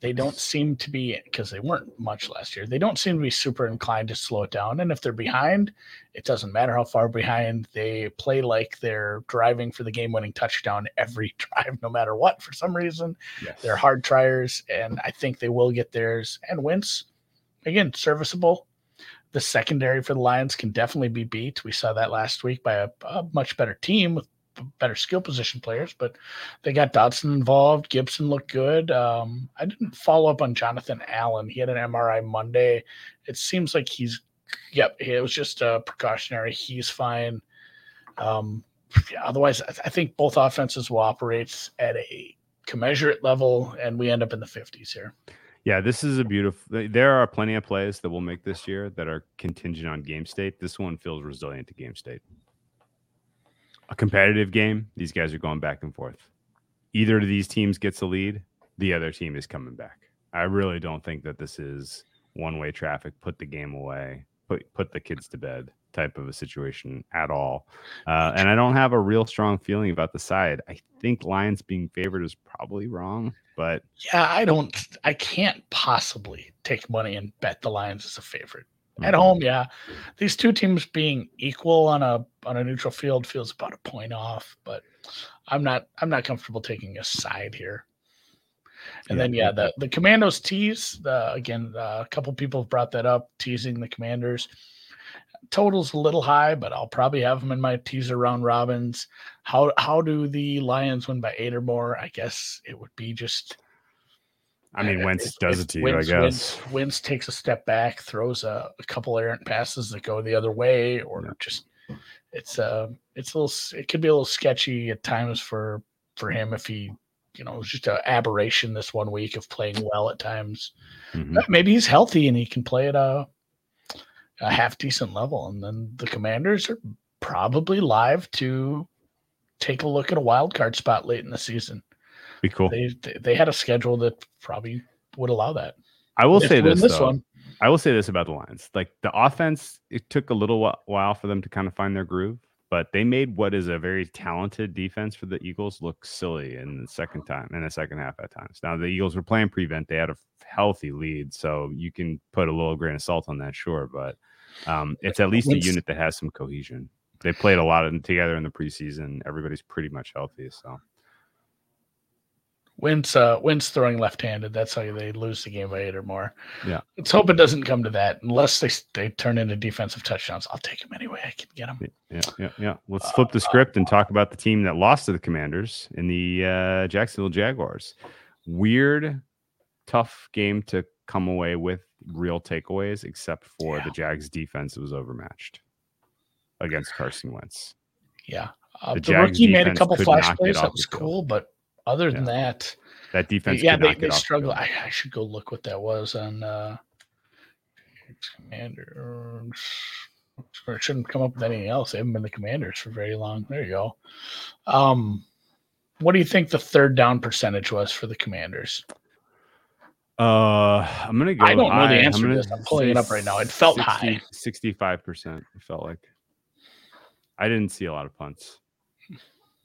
they don't seem to be because they weren't much last year. They don't seem to be super inclined to slow it down. And if they're behind, it doesn't matter how far behind. They play like they're driving for the game-winning touchdown every drive, no matter what. For some reason, Yes. they're hard triers, and I think they will get theirs. And Wentz, again, serviceable. The secondary for the Lions can definitely be beat. We saw that last week by a, a much better team with better skill position players, but they got Dotson involved. Gibson looked good. Um, I didn't follow up on Jonathan Allen. He had an MRI Monday. It seems like he's, yep, it was just a precautionary. He's fine. Um, yeah, otherwise, I, I think both offenses will operate at a commensurate level, and we end up in the 50s here. Yeah, this is a beautiful. There are plenty of plays that we'll make this year that are contingent on game state. This one feels resilient to game state. A competitive game, these guys are going back and forth. Either of these teams gets a lead, the other team is coming back. I really don't think that this is one way traffic, put the game away, put put the kids to bed type of a situation at all. Uh, and I don't have a real strong feeling about the side. I think Lions being favored is probably wrong, but Yeah, I don't, I can't possibly take money and bet the Lions as a favorite. At Mhm. home, yeah. These two teams being equal on a on a neutral field feels about a point off, but I'm not I'm not comfortable taking a side here. And Yeah, then yeah, yeah. the the Commandos tease. The again, uh, a couple people have brought that up, teasing the Commanders. Total's a little high, but I'll probably have them in my teaser round robins. How how do the Lions win by eight or more? I guess it would be just I mean, Wentz does it to you, I guess. Wentz, Wentz takes a step back, throws a, a couple errant passes that go the other way, or Yeah. just it's uh it's a little it could be a little sketchy at times for for him if he you know it was just an aberration this one week of playing well at times. Mhm. Maybe he's healthy and he can play at a a half decent level, and then the Commanders are probably live to take a look at a wild card spot late in the season. Be cool. They they, had a schedule that probably would allow that. I will If say win this, though. one. I will say this about the Lions: like the offense, it took a little while for them to kind of find their groove, but they made what is a very talented defense for the Eagles look silly in the second time in the second half at times. Now the Eagles were playing prevent; they had a healthy lead, so you can put a little grain of salt on that, sure, but um, it's at least a unit that has some cohesion. They played a lot of them together in the preseason. Everybody's pretty much healthy, so Wentz, uh, Wentz throwing left-handed. That's how they lose the game by eight or more. Yeah. Let's hope it doesn't come to that. Unless they they turn into defensive touchdowns, I'll take them anyway. I can get them. Yeah, yeah, yeah. Let's flip the script and talk about the team that lost to the Commanders in the uh, Jacksonville Jaguars. Weird, tough game to come away with real takeaways, except for Yeah. the Jags defense was overmatched against Carson Wentz. Yeah. Uh, The the Jags rookie made a couple flash plays. That was cool, but other than Yeah. that, That defense, yeah, they, they struggle. I, I should go look what that was on uh, Commanders. Or it shouldn't come up with anything else. They haven't been the Commanders for very long. There you go. Um, what do you think the third down percentage was for the Commanders? Uh, I'm gonna go. I don't know the answer to this. I'm pulling it up right now. It felt high. Sixty-five percent. It felt like. I didn't see a lot of punts.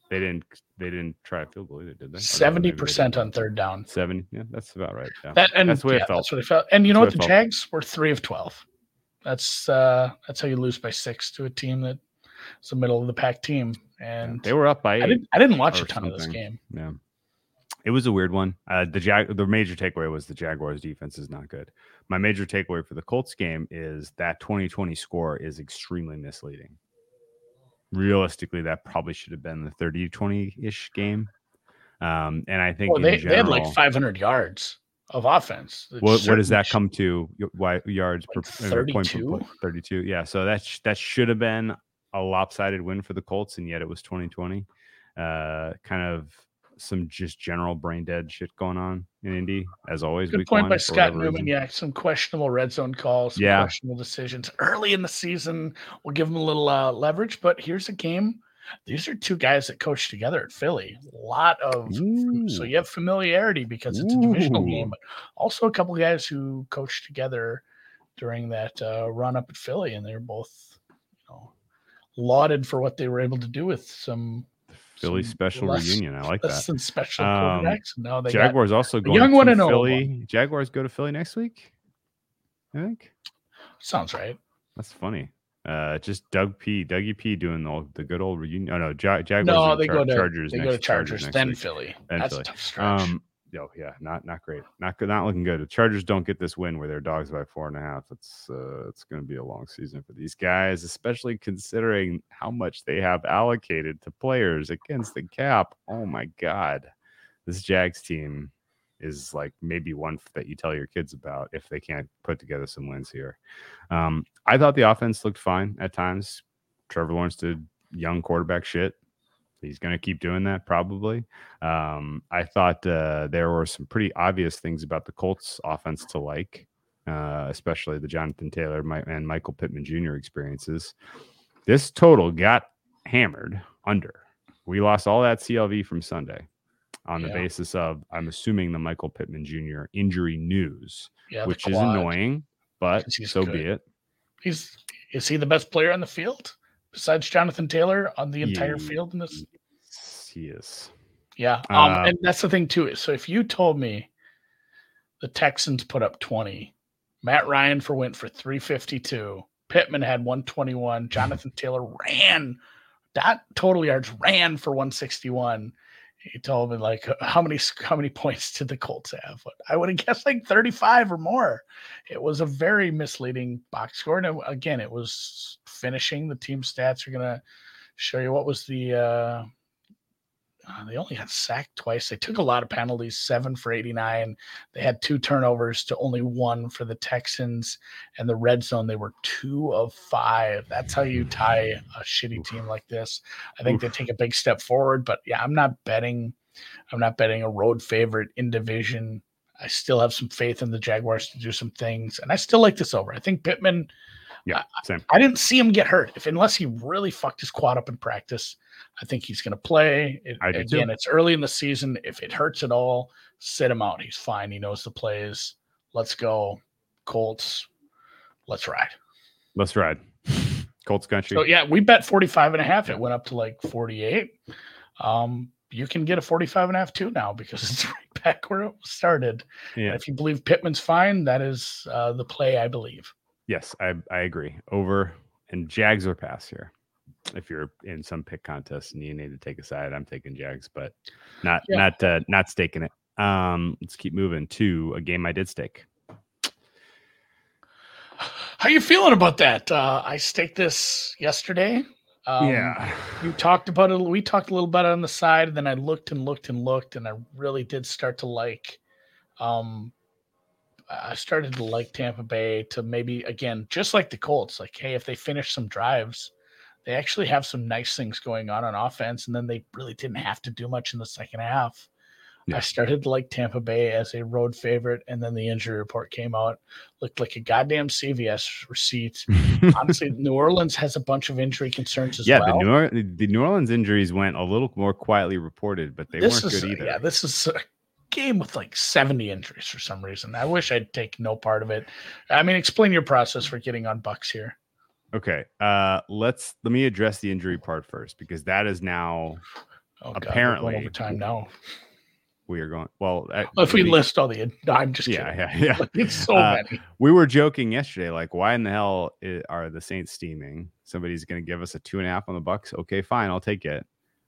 They didn't. They didn't try a field goal either, did they? Seventy percent on third down. Seventy. Yeah, that's about right. Yeah. That and That's the way it felt. that's what it felt. And you know That's what? the it Jags were three of twelve. That's uh that's how you lose by six to a team that is a middle of the pack team. Yeah, And they were up by eight. I didn't I didn't watch a ton of this game. Yeah. It was a weird one. Uh, the Jag, the major takeaway was the Jaguars defense is not good. My major takeaway for the Colts game is that 2020 score is extremely misleading. Realistically, that probably should have been the 30 20 ish game. Um, and I think Well, they, in they had like 500 yards of offense. What, what does that come to? Why yards Like per uh, point per 32? play? 32. Yeah. So that sh- that should have been a lopsided win for the Colts, and yet it was 2020. Uh, kind of some just general brain dead shit going on in Indy, as always. Good point by Scott Newman. reason. Yeah, some questionable red zone calls, some Yeah. questionable decisions early in the season. We'll give them a little uh, leverage, but here's a game. These are two guys that coach together at Philly. A lot of so you have familiarity because it's a divisional Ooh. game, but also a couple guys who coached together during that uh, run up at Philly, and they're both, you know, lauded for what they were able to do with some Philly some special less- reunion. I like that. than special Um, quarterbacks. Now they Jaguars also going young one to and Philly. Jaguars go to Philly next week. I think sounds right. that's funny. Uh, just Doug P, Dougie P, doing the the good old reunion. Oh no, ja- Jaguars. No, they Char- go to Chargers. they next, go to Chargers, next then week. Philly. Then That's Philly. a tough stretch. Um, oh yeah, not not great. Not. Not looking good. The Chargers don't get this win where they're dogs by four and a half. It's uh, it's going to be a long season for these guys, especially considering how much they have allocated to players against the cap. Oh my god, this Jags team is like maybe one that you tell your kids about if they can't put together some wins here. Um, I thought the offense looked fine at times. Trevor Lawrence did young quarterback shit. He's going to keep doing that probably. Um, I thought uh, there were some pretty obvious things about the Colts offense to like, uh, especially the Jonathan Taylor and Michael Pittman Jr. experiences. This total got hammered under. We lost all that CLV from Sunday on the Yeah. basis of, I'm assuming, the Michael Pittman Jr. injury news, yeah, which is annoying, but so good. be it. He's is he the best player on the field besides Jonathan Taylor on the entire Ye- field in this? He is. Yeah, um, Uh, and that's the thing too. So if you told me the Texans put up twenty, Matt Ryan for went for three fifty two, Pittman had one twenty one, Jonathan Taylor ran that total yards ran for one sixty one. He told me like how many how many points did the Colts have? I would have guessed like thirty five or more. It was a very misleading box score, and again, it was finishing. The team stats are gonna show you what was the. uh uh, they only got sacked twice. They took a lot of penalties, seven for 89. They had two turnovers to only one for the Texans. And the red zone, they were two of five. That's how you tie a shitty team like this. I think they take a big step forward. But yeah, I'm not betting. I'm not betting a road favorite in division. I still have some faith in the Jaguars to do some things. And I still like this over. I think Pittman, Yeah, same. I didn't see him get hurt. If unless he really fucked his quad up in practice, I think he's going to play. It, I do too. again, it's early in the season. If it hurts at all, sit him out. He's fine. He knows the plays. Let's go, Colts. Let's ride. Let's ride. Colts country. So yeah, we bet 45 and a half. It went up to like 48. Um, you can get a 45 and a half too now because it's right back where it started. yeah. And if you believe Pittman's fine, that is uh, the play I believe. Yes, I, I agree. Over and Jags or pass here. If you're in some pick contest and you need to take a side, I'm taking Jags, but not Yeah. not uh, not staking it. Um, let's keep moving to a game I did stake. How you feeling about that? Uh, I staked this yesterday. Um, you talked about it. We talked a little about it on the side, and then I looked and looked and looked, and I really did start to like. Um, I started to like Tampa Bay to maybe again, just like the Colts. Like, hey, if they finish some drives, they actually have some nice things going on on offense, and then they really didn't have to do much in the second half. Yeah. I started to like Tampa Bay as a road favorite, and then the injury report came out. Looked like a goddamn CVS receipt. Honestly, New Orleans has a bunch of injury concerns as yeah, well. the New the New Orleans injuries went a little more quietly reported, but they this weren't is good uh, either. yeah, this is a game with like 70 injuries for some reason. I wish I'd take no part of it. I mean, explain your process for getting on Bucks here. Okay, uh, let's let me address the injury part first because that is now Oh, God, we're going Apparently- overtime now. we are going. Well, uh, if we we- list all the, I'm just yeah, kidding. yeah, yeah. It's so Uh, many. we were joking yesterday, like, why in the hell i- are the Saints steaming? Somebody's going to give us a two and a half on the Bucks. Okay, fine, I'll take it.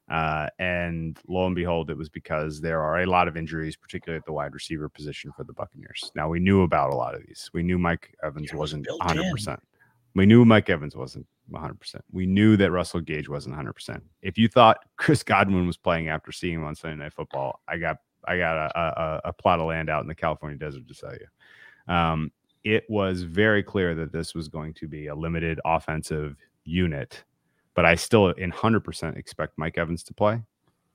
Uh, and lo and behold, it was because there are a lot of injuries, particularly at the wide receiver position for the Buccaneers. Now we knew about a lot of these. We knew Mike Evans was wasn't built 100. in. percent We knew Mike Evans wasn't 100%. We knew that Russell Gage wasn't 100%. If you thought Chris Godwin was playing after seeing him on Sunday Night Football, I got I got a, a, a plot of land out in the California desert to sell you. Um, it was very clear that this was going to be a limited offensive unit, but I still in 100% expect Mike Evans to play.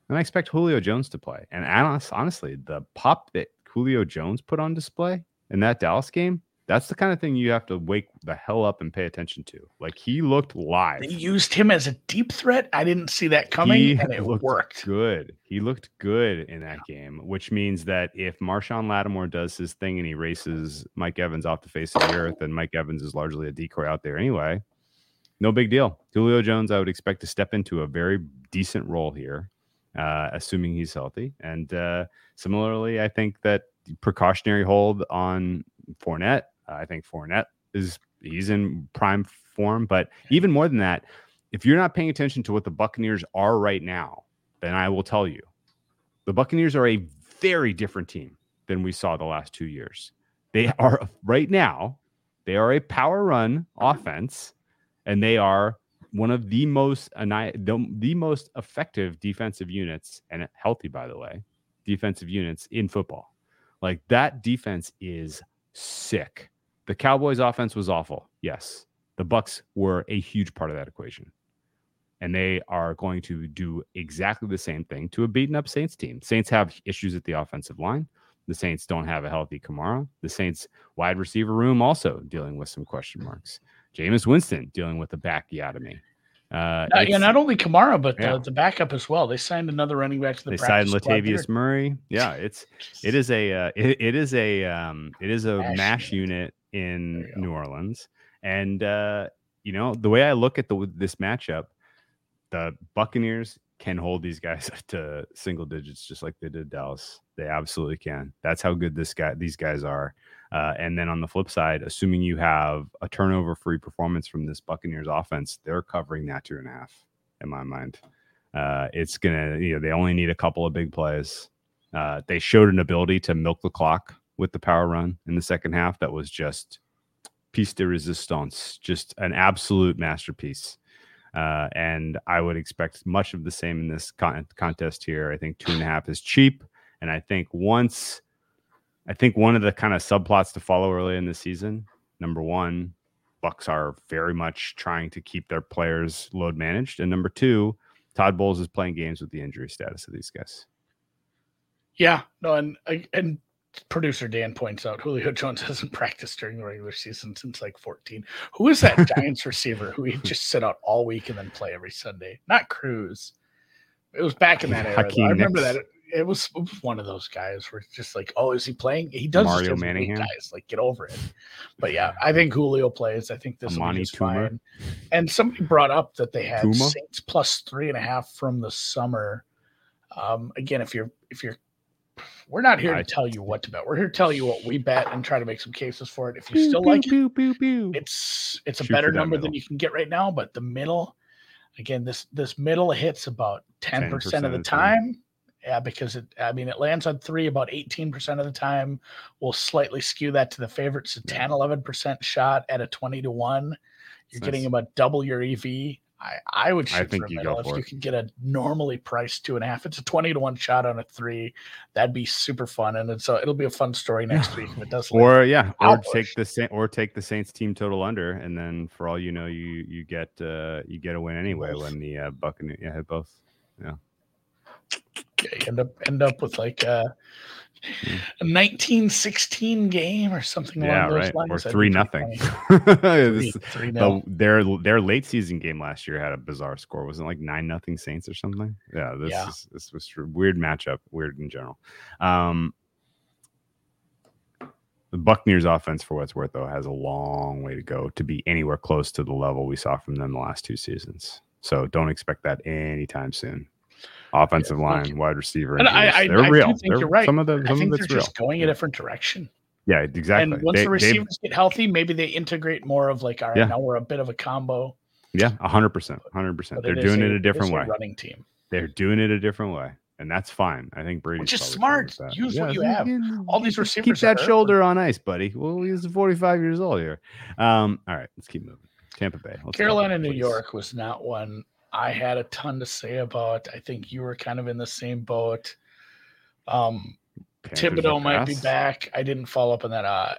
And I expect Julio Jones to play. And honest, honestly, the pop that Julio Jones put on display in that Dallas game, that's the kind of thing you have to wake the hell up and pay attention to. Like he looked live. They used him as a deep threat. I didn't see that coming, He and it worked. Good. He looked good in that game, which means that if Marshon Lattimore does his thing and he races Mike Evans off the face of the earth, and Mike Evans is largely a decoy out there anyway, no big deal. Julio Jones, I would expect to step into a very decent role here, uh, assuming he's healthy. And uh, similarly, I think that precautionary hold on Fournette. I think Fournette is he's in prime form, but even more than that, if you're not paying attention to what the Buccaneers are right now, then I will tell you, the Buccaneers are a very different team than we saw the last two years. They are right now, they are a power run offense, and they are one of the most the, the most effective defensive units, and healthy by the way, defensive units in football. Like that defense is sick. The Cowboys offense was awful. Yes. The Bucks were a huge part of that equation. And they are going to do exactly the same thing to a beaten up Saints team. Saints have issues at the offensive line. The Saints don't have a healthy Kamara. The Saints wide receiver room also dealing with some question marks. Jameis Winston dealing with a bacchiotomy. Uh, Uh, yeah, not only Kamara, but Yeah. the, the backup as well. They signed another running back to the they signed. Latavius Murray. Yeah, it's it is a uh, it, it is a um, it is a Mash mash unit. unit in There you go. New Orleans, and uh, you know the way I look at the this matchup, the Buccaneers can hold these guys to single digits just like they did Dallas. They absolutely can. That's how good this guy these guys are. Uh, and then on the flip side, assuming you have a turnover free performance from this Buccaneers offense, they're covering that two and a half in my mind. Uh, it's gonna, you know, they only need a couple of big plays. Uh, they showed an ability to milk the clock with the power run in the second half. That was just piece de resistance, just an absolute masterpiece. Uh, and I would expect much of the same in this con- contest here. I think two and a half is cheap, and I think once, I think one of the kind of subplots to follow early in the season. Number one, Bucks are very much trying to keep their players load managed, and number two, Todd Bowles is playing games with the injury status of these guys. Yeah, no, and and producer Dan points out Julio Jones hasn't practiced during the regular season since like 14. Who is that Giants receiver who he'd just sit out all week and then play every Sunday? Not Cruz. It was back in that era. I remember that. It was, one of those guys where it's just like, oh, is he playing? He does Mario Manningham? guys. Like, get over it. But yeah, I think Julio plays. I think this will be Amani just fine. And somebody brought up that they had Toomer? Saints plus three and a half from the summer. Um, again, if you're if you're we're not here I- to tell you what to bet. We're here to tell you what we bet and try to make some cases for it. If you still like it, it's it's a Shoot better number than you can get right now. But the middle, again, this this middle hits about ten percent of the time. Yeah, because it I mean it lands on three about 18% of the time. We'll slightly skew that to the favorites, a 10, 11% shot at a 20 to 1. You're That's getting nice. about double your EV. I, I would shoot I think for a you middle. go If you could get a normally priced two and a half, it's a 20 to 1 shot on a three. That'd be super fun. And it's, so it'll be a fun story next week if it does. land. or yeah, I'll or push. take the Saint, or take the Saints team total under, and then for all you know, you you get uh, you get a win anyway Both. when the uh, Buccaneers yeah hit both. Yeah, end up end up with like a, a 1916 game or something Yeah, along those right. lines. Or three nothing. pretty This- funny. Three, three the, their their late season game last year had a bizarre score. Wasn't like nine nothing Saints or something? Yeah, this Yeah. is this was true. weird matchup. Weird in general. Um, the Buccaneers offense, for what's worth, though, has a long way to go to be anywhere close to the level we saw from them the last two seasons. So don't expect that anytime soon. Offensive look, line, wide receiver, And I, I, they're I real. think They're- you're right. Some of the I some think of they're it's real. just going a different direction. Yeah, exactly. And once They- the receivers get healthy, maybe they integrate more of like, all right, Yeah. now we're a bit of a combo. Yeah, hundred percent, hundred percent. They're doing it a a different way. running team. They're doing it a different way, and that's fine. I think Brady, Which is smart. Use what you have. All these receivers Keep that shoulder on ice, buddy. Well, he's 45 years old here. Um, all right, let's keep moving. Tampa Bay. Let's Carolina, New. York was not one I had a ton to say about. I think you were kind of in the same boat. Um, Panthers Thibodeaux might be back. I didn't follow up on that. Uh,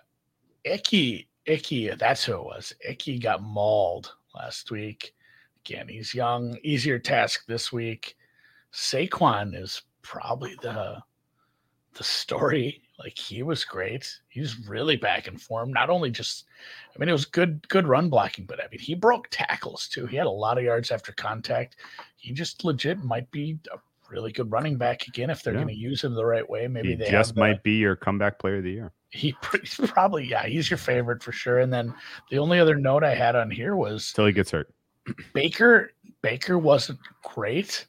Icky, Icky, that's who it was. Icky got mauled last week. Again, he's young. Easier task this week. Saquon is probably the the story. Like he was great. He's really back in form. Not only just, I mean, it was good, good run blocking, but I mean, he broke tackles too. He had a lot of yards after contact. He just legit might be a really good running back again if they're Yeah. going to use him the right way. Maybe He they just have the- might be your comeback player of the year. he probably yeah he's your favorite for sure and then the only other note i had on here was Till he gets hurt. baker baker wasn't great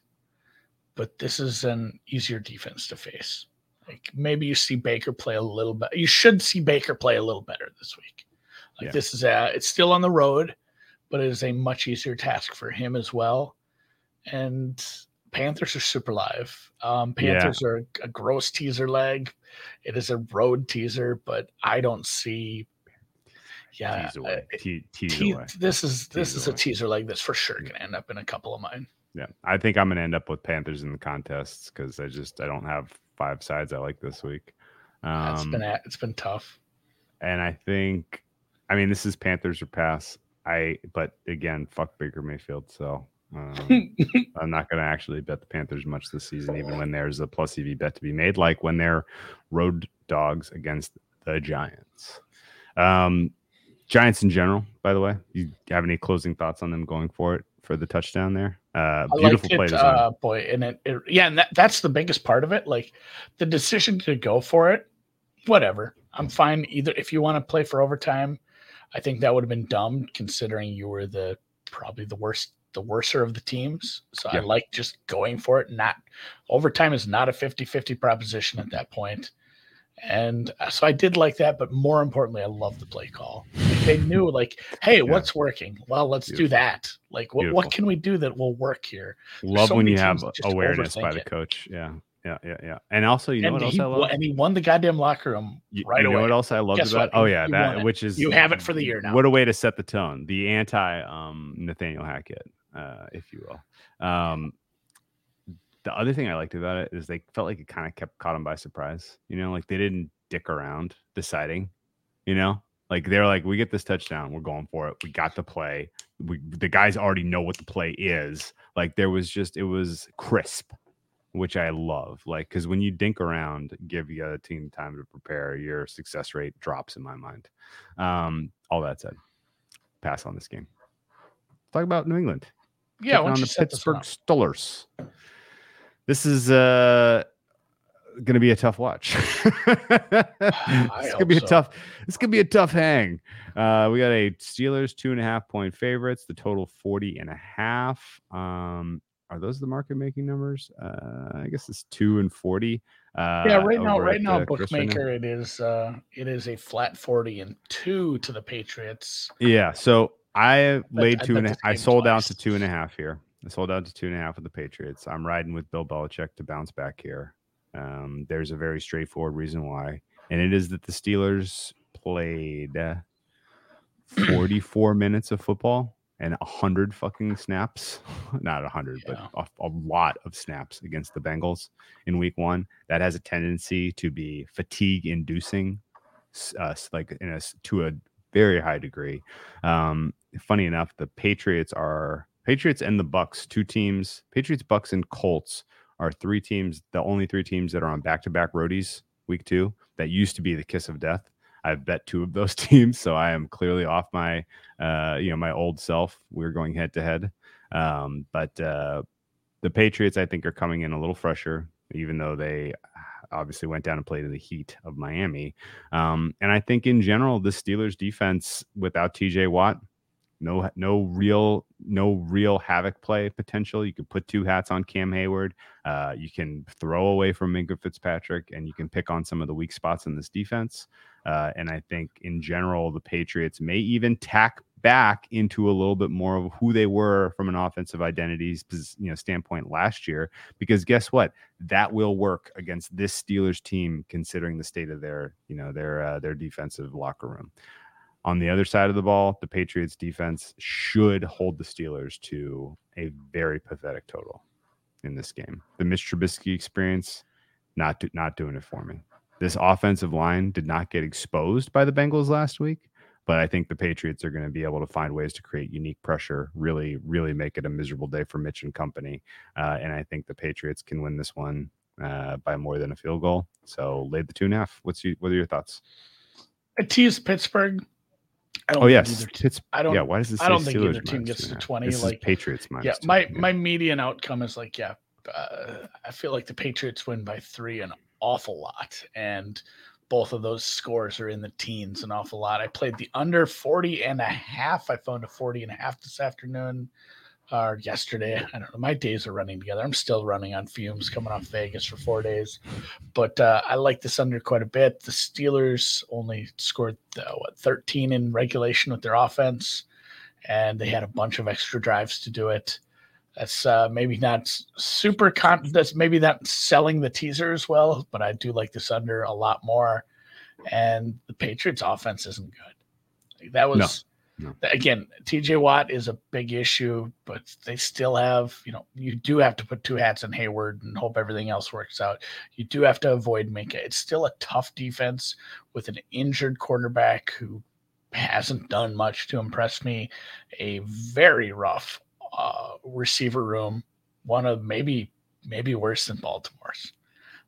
but this is an easier defense to face like maybe you see baker play a little bit you should see baker play a little better this week like Yeah. this is a it's still on the road but it is a much easier task for him as well and panthers are super live um Yeah. panthers are a gross teaser leg it is a road teaser but i don't see yeah tease away. uh, Te- tease te- away. this is this Tease is a teaser leg that's for sure going to end up in a couple of mine Yeah, I think I'm gonna end up with Panthers in the contests because I just I don't have five sides I like this week. Yeah, it's Um, been it's been tough and I think, I mean, this is Panthers or pass. I but again, fuck Baker Mayfield, so um, I'm not going to actually bet the Panthers much this season, even when there's a plus EV bet to be made, like when they're road dogs against the Giants. Um, Giants in general, by the way, you have any closing thoughts on them going for it for the touchdown there? Uh, beautiful play design. uh, boy, and it, it yeah, and that, that's the biggest part of it. Like the decision to go for it, whatever. I'm fine either. If you want to play for overtime, I think that would have been dumb considering you were the probably the worst, the worser of the teams. So I like just going for it. Not overtime is not a 50-50 proposition at that point. And uh, so I did like that, but more importantly, I love the play call. Like, they knew, like, hey, what's working? Well, let's do that. Like, what, Beautiful. what can we do that will work here? Love so when you have teams that just awareness by the it. coach. Yeah, yeah, yeah, yeah. And also, you know and what else he, I love? and he won the goddamn locker room You, right you know away. what else I loved Guess about? what? Oh yeah, you that which is You have it for the year now. What a way to set the tone. The anti um Nathaniel Hackett, uh, if you will. Um the other thing I liked about it is they felt like it kind of kept caught him by surprise. You know, like they didn't dick around deciding, you know? Like they're like, we get this touchdown, we're going for it. We got the play. We the guys already know what the play is. Like there was just it was crisp which I love. Like, because when you dink around, give the other team time to prepare, your success rate drops in my mind. Um, all that said, pass on this game. Talk about New England. yeah, on the Pittsburgh. Steelers. This is uh going to be a tough watch. it's going to be a tough. It's going to be a tough hang. Uh, we got a Steelers two and a half point favorites. The total 40 and a half. Um, are those the market making numbers? Uh, I guess it's two and 40. Uh, yeah, right now, right at, now, uh, Chris right now. bookmaker, it is uh it is a flat forty and two to the Patriots. Yeah. So I laid I two bet and a, this I game sold out to two and a half here. I sold out to two and a half with the Patriots. I'm riding with Bill Belichick to bounce back here. Um, there's a very straightforward reason why, and it is that the Steelers played uh, 44 minutes of football and 100 fucking snaps. Not 100, Yeah. but a, a lot of snaps against the Bengals in week one. That has a tendency to be fatigue inducing, uh, like in a, to a very high degree. Um, funny enough, the Patriots are Patriots and the Bucks, two teams. Patriots, Bucks, and Colts are three teams. The only three teams that are on back-to-back roadies week two. That used to be the kiss of death. I've bet two of those teams, so I am clearly off my, uh, you know, my old self. We're going head to head, um, but uh, the Patriots, I think, are coming in a little fresher, even though they obviously went down and played in the heat of Miami. Um, and I think in general, the Steelers defense without TJ Watt, no no real no real havoc play potential. You can put two hats on Cam Heyward. Uh, you can throw away from Minkah Fitzpatrick, and you can pick on some of the weak spots in this defense. Uh, and I think in general, the Patriots may even tack back into a little bit more of who they were from an offensive identities you know standpoint last year. Because guess what? That will work against this Steelers team, considering the state of their you know their uh, their defensive locker room. On the other side of the ball, the Patriots defense should hold the Steelers to a very pathetic total in this game. The Mitch Trubisky experience, not do, not doing it for me. This offensive line did not get exposed by the Bengals last week, but I think the Patriots are going to be able to find ways to create unique pressure, really, really make it a miserable day for Mitch and company. Uh, and I think the Patriots can win this one uh, by more than a field goal. So laid the two and a half. What's? What are your thoughts? I tease Pittsburgh. I don't oh yes, Pitts, I don't. Yeah, why does this? I don't think either team gets to twenty. This like Patriots minus. Yeah, my my median outcome is like yeah. Uh, I feel like the Patriots win by three an awful lot, and both of those scores are in the teens an awful lot. I played the under 40 and a half. I found a 40 and a half this afternoon or yesterday. I don't know. My days are running together. I'm still running on fumes coming off Vegas for four days, but uh, I like this under quite a bit. The Steelers only scored uh, what 13 in regulation with their offense, and they had a bunch of extra drives to do it. That's uh, maybe not super con. That's maybe not selling the teaser as well, but I do like this under a lot more. And the Patriots' offense isn't good. That was no, no. again, TJ Watt is a big issue, but they still have, you know, you do have to put two hats in Heyward and hope everything else works out. You do have to avoid Minkah. It's still a tough defense with an injured quarterback who hasn't done much to impress me. A very rough uh, receiver room, one of maybe maybe worse than Baltimore's.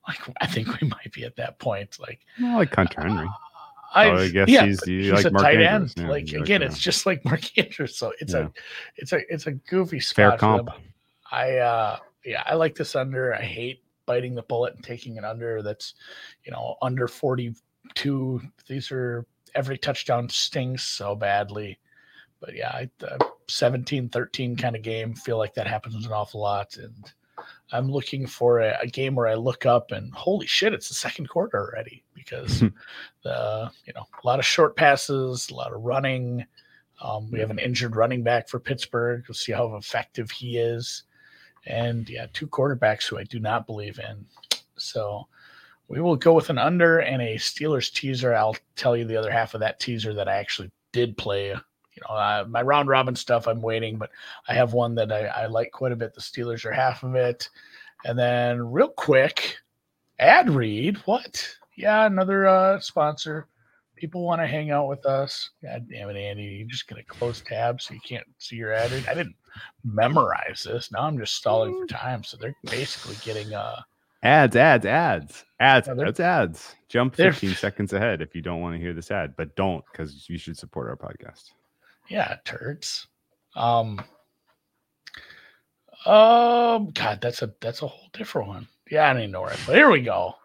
Like I think we might be at that point. Like well, like Hunter Henry. Uh, I, I guess yeah, he's, he's like a Mark tight Andrews. end. Yeah, like again, it's just like Mark Andrews. So it's Yeah. a it's a it's a goofy spot. fair comp. I uh yeah, I like this under. I hate biting the bullet and taking it under. That's you know under forty two. These are every touchdown stings so badly. But yeah, I, uh, 17 13 kind of game. Feel like that happens an awful lot. And I'm looking for a, a game where I look up and holy shit, it's the second quarter already because the, you know, a lot of short passes, a lot of running. Um, we have an injured running back for Pittsburgh. We'll see how effective he is. And yeah, two quarterbacks who I do not believe in. So we will go with an under and a Steelers teaser. I'll tell you the other half of that teaser that I actually did play. You know, uh, my round robin stuff, I'm waiting, but I have one that I, I like quite a bit. The Steelers are half of it. And then, real quick, ad read. What? Yeah, another uh, sponsor. People want to hang out with us. God damn it, Andy. You're just going to close tab so you can't see your ad read. I didn't memorize this. Now I'm just stalling for time. So they're basically getting uh, Ads, ads, ads, ads, Yeah, ads, ads. Jump 15 seconds ahead if you don't want to hear this ad, but don't because you should support our podcast. Yeah, turds. Um um God, that's a that's a whole different one. Yeah, I don't even know where I but here we go.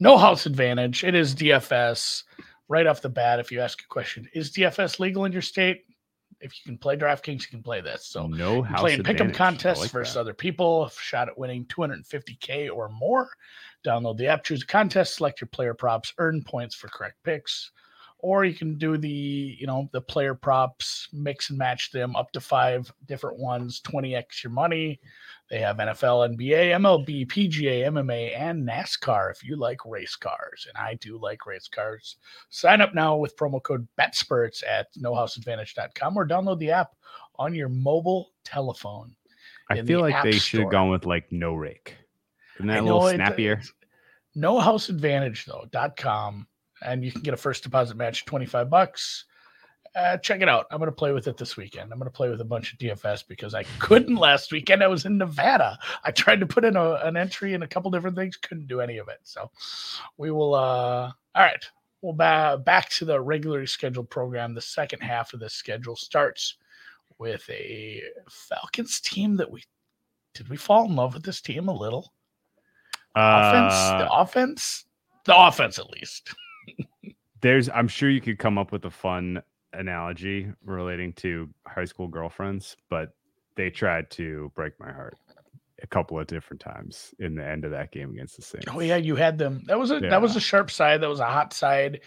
No house advantage. It is DFS. Right off the bat, if you ask a question, is DFS legal in your state? If you can play DraftKings, you can play this. So no house playing pick'em contests like versus that. other people. Shot at winning 250k or more. Download the app, choose a contest, select your player props, earn points for correct picks. Or you can do the, you know, the player props, mix and match them up to five different ones, 20x your money. They have NFL, NBA, MLB, PGA, MMA, and NASCAR if you like race cars. And I do like race cars. Sign up now with promo code BETSPURTS at nohouseadvantage.com or download the app on your mobile telephone. I feel the like they should have gone with like no rake. Isn't that I a little snappier? it's No house advantage though. Dot com, and you can get a first deposit match, twenty five bucks. Uh, check it out. I'm going to play with it this weekend. I'm going to play with a bunch of DFS because I couldn't last weekend. I was in Nevada. I tried to put in a, an entry and a couple different things, couldn't do any of it. So we will. uh All right, we'll ba- back to the regularly scheduled program. The second half of the schedule starts with a Falcons team that we did we fall in love with this team a little offense, the Uh, offense, the offense at least. There's I'm sure you could come up with a fun analogy relating to high school girlfriends, but they tried to break my heart a couple of different times in the end of that game against the Saints. Oh yeah, you had them. That was a that was a sharp side. That was a hot side,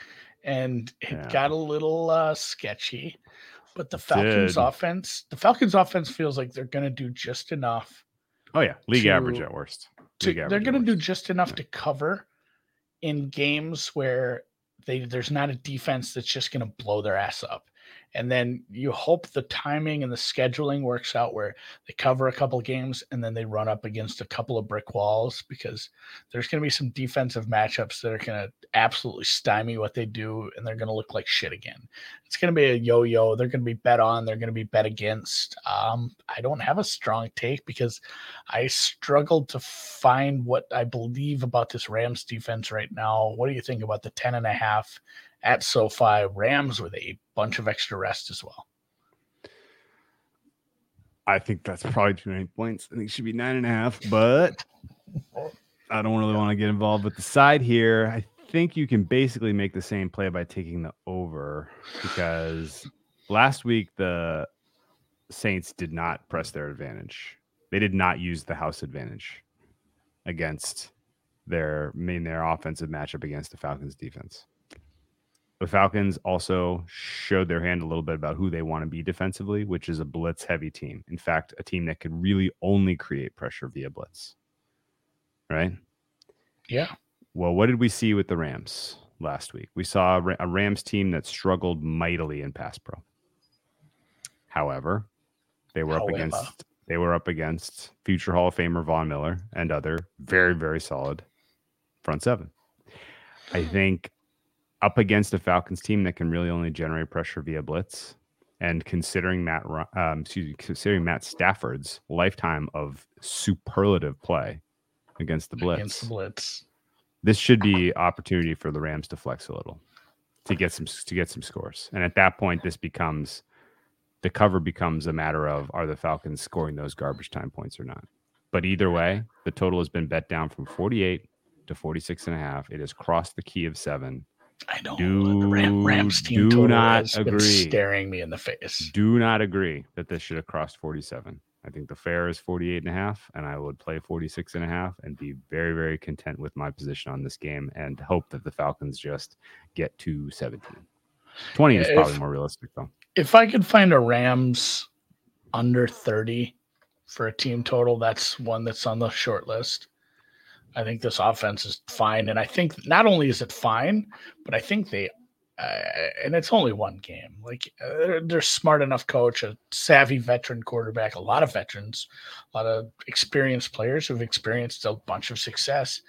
and it Yeah. got a little uh, sketchy. But the Falcons did. offense, the Falcons offense feels like they're going to do just enough. Oh yeah, league average at worst. To, they're going to do just enough Yeah. to cover in games where they there's not a defense that's just going to blow their ass up and then you hope the timing and the scheduling works out where they cover a couple games and then they run up against a couple of brick walls because there's going to be some defensive matchups that are going to absolutely stymie what they do and they're going to look like shit again. It's going to be a yo-yo. They're going to be bet on. They're going to be bet against. Um, I don't have a strong take because I struggled to find what I believe about this Rams defense right now. What do you think about the 10 and a half at SoFi Rams with a bunch of extra rest as well. I think that's probably too many points. I think it should be nine and a half, but I don't really want to get involved with the side here. I think you can basically make the same play by taking the over because last week the Saints did not press their advantage. They did not use the house advantage against their main their offensive matchup against the Falcons defense. The Falcons also showed their hand a little bit about who they want to be defensively, which is a blitz heavy team. In fact, a team that can really only create pressure via blitz. Right? Yeah. Well, what did we see with the Rams last week? We saw a Rams team that struggled mightily in pass pro. However, they were However. up against they were up against future Hall of Famer Von Miller and other very very solid front seven. I think up against a Falcons team that can really only generate pressure via blitz, and considering Matt, um, excuse me, considering Matt Stafford's lifetime of superlative play against the blitz, against the blitz, this should be opportunity for the Rams to flex a little, to get some to get some scores, and at that point, this becomes the cover becomes a matter of are the Falcons scoring those garbage time points or not. But either way, the total has been bet down from 48 to 46 and a half. It has crossed the key of seven. I know do, the Ram, Rams team do not agree. staring me in the face. Do not agree that this should have crossed 47. I think the fair is 48 and a half, and I would play 46 and a half and be very, very content with my position on this game and hope that the Falcons just get to 17. 20 yeah, is probably if, more realistic, though. If I could find a Rams under 30 for a team total, that's one that's on the short list. I think this offense is fine, and I think not only is it fine, but I think they, uh, and it's only one game. Like uh, they're smart enough coach, a savvy veteran quarterback, a lot of veterans, a lot of experienced players who've experienced a bunch of success.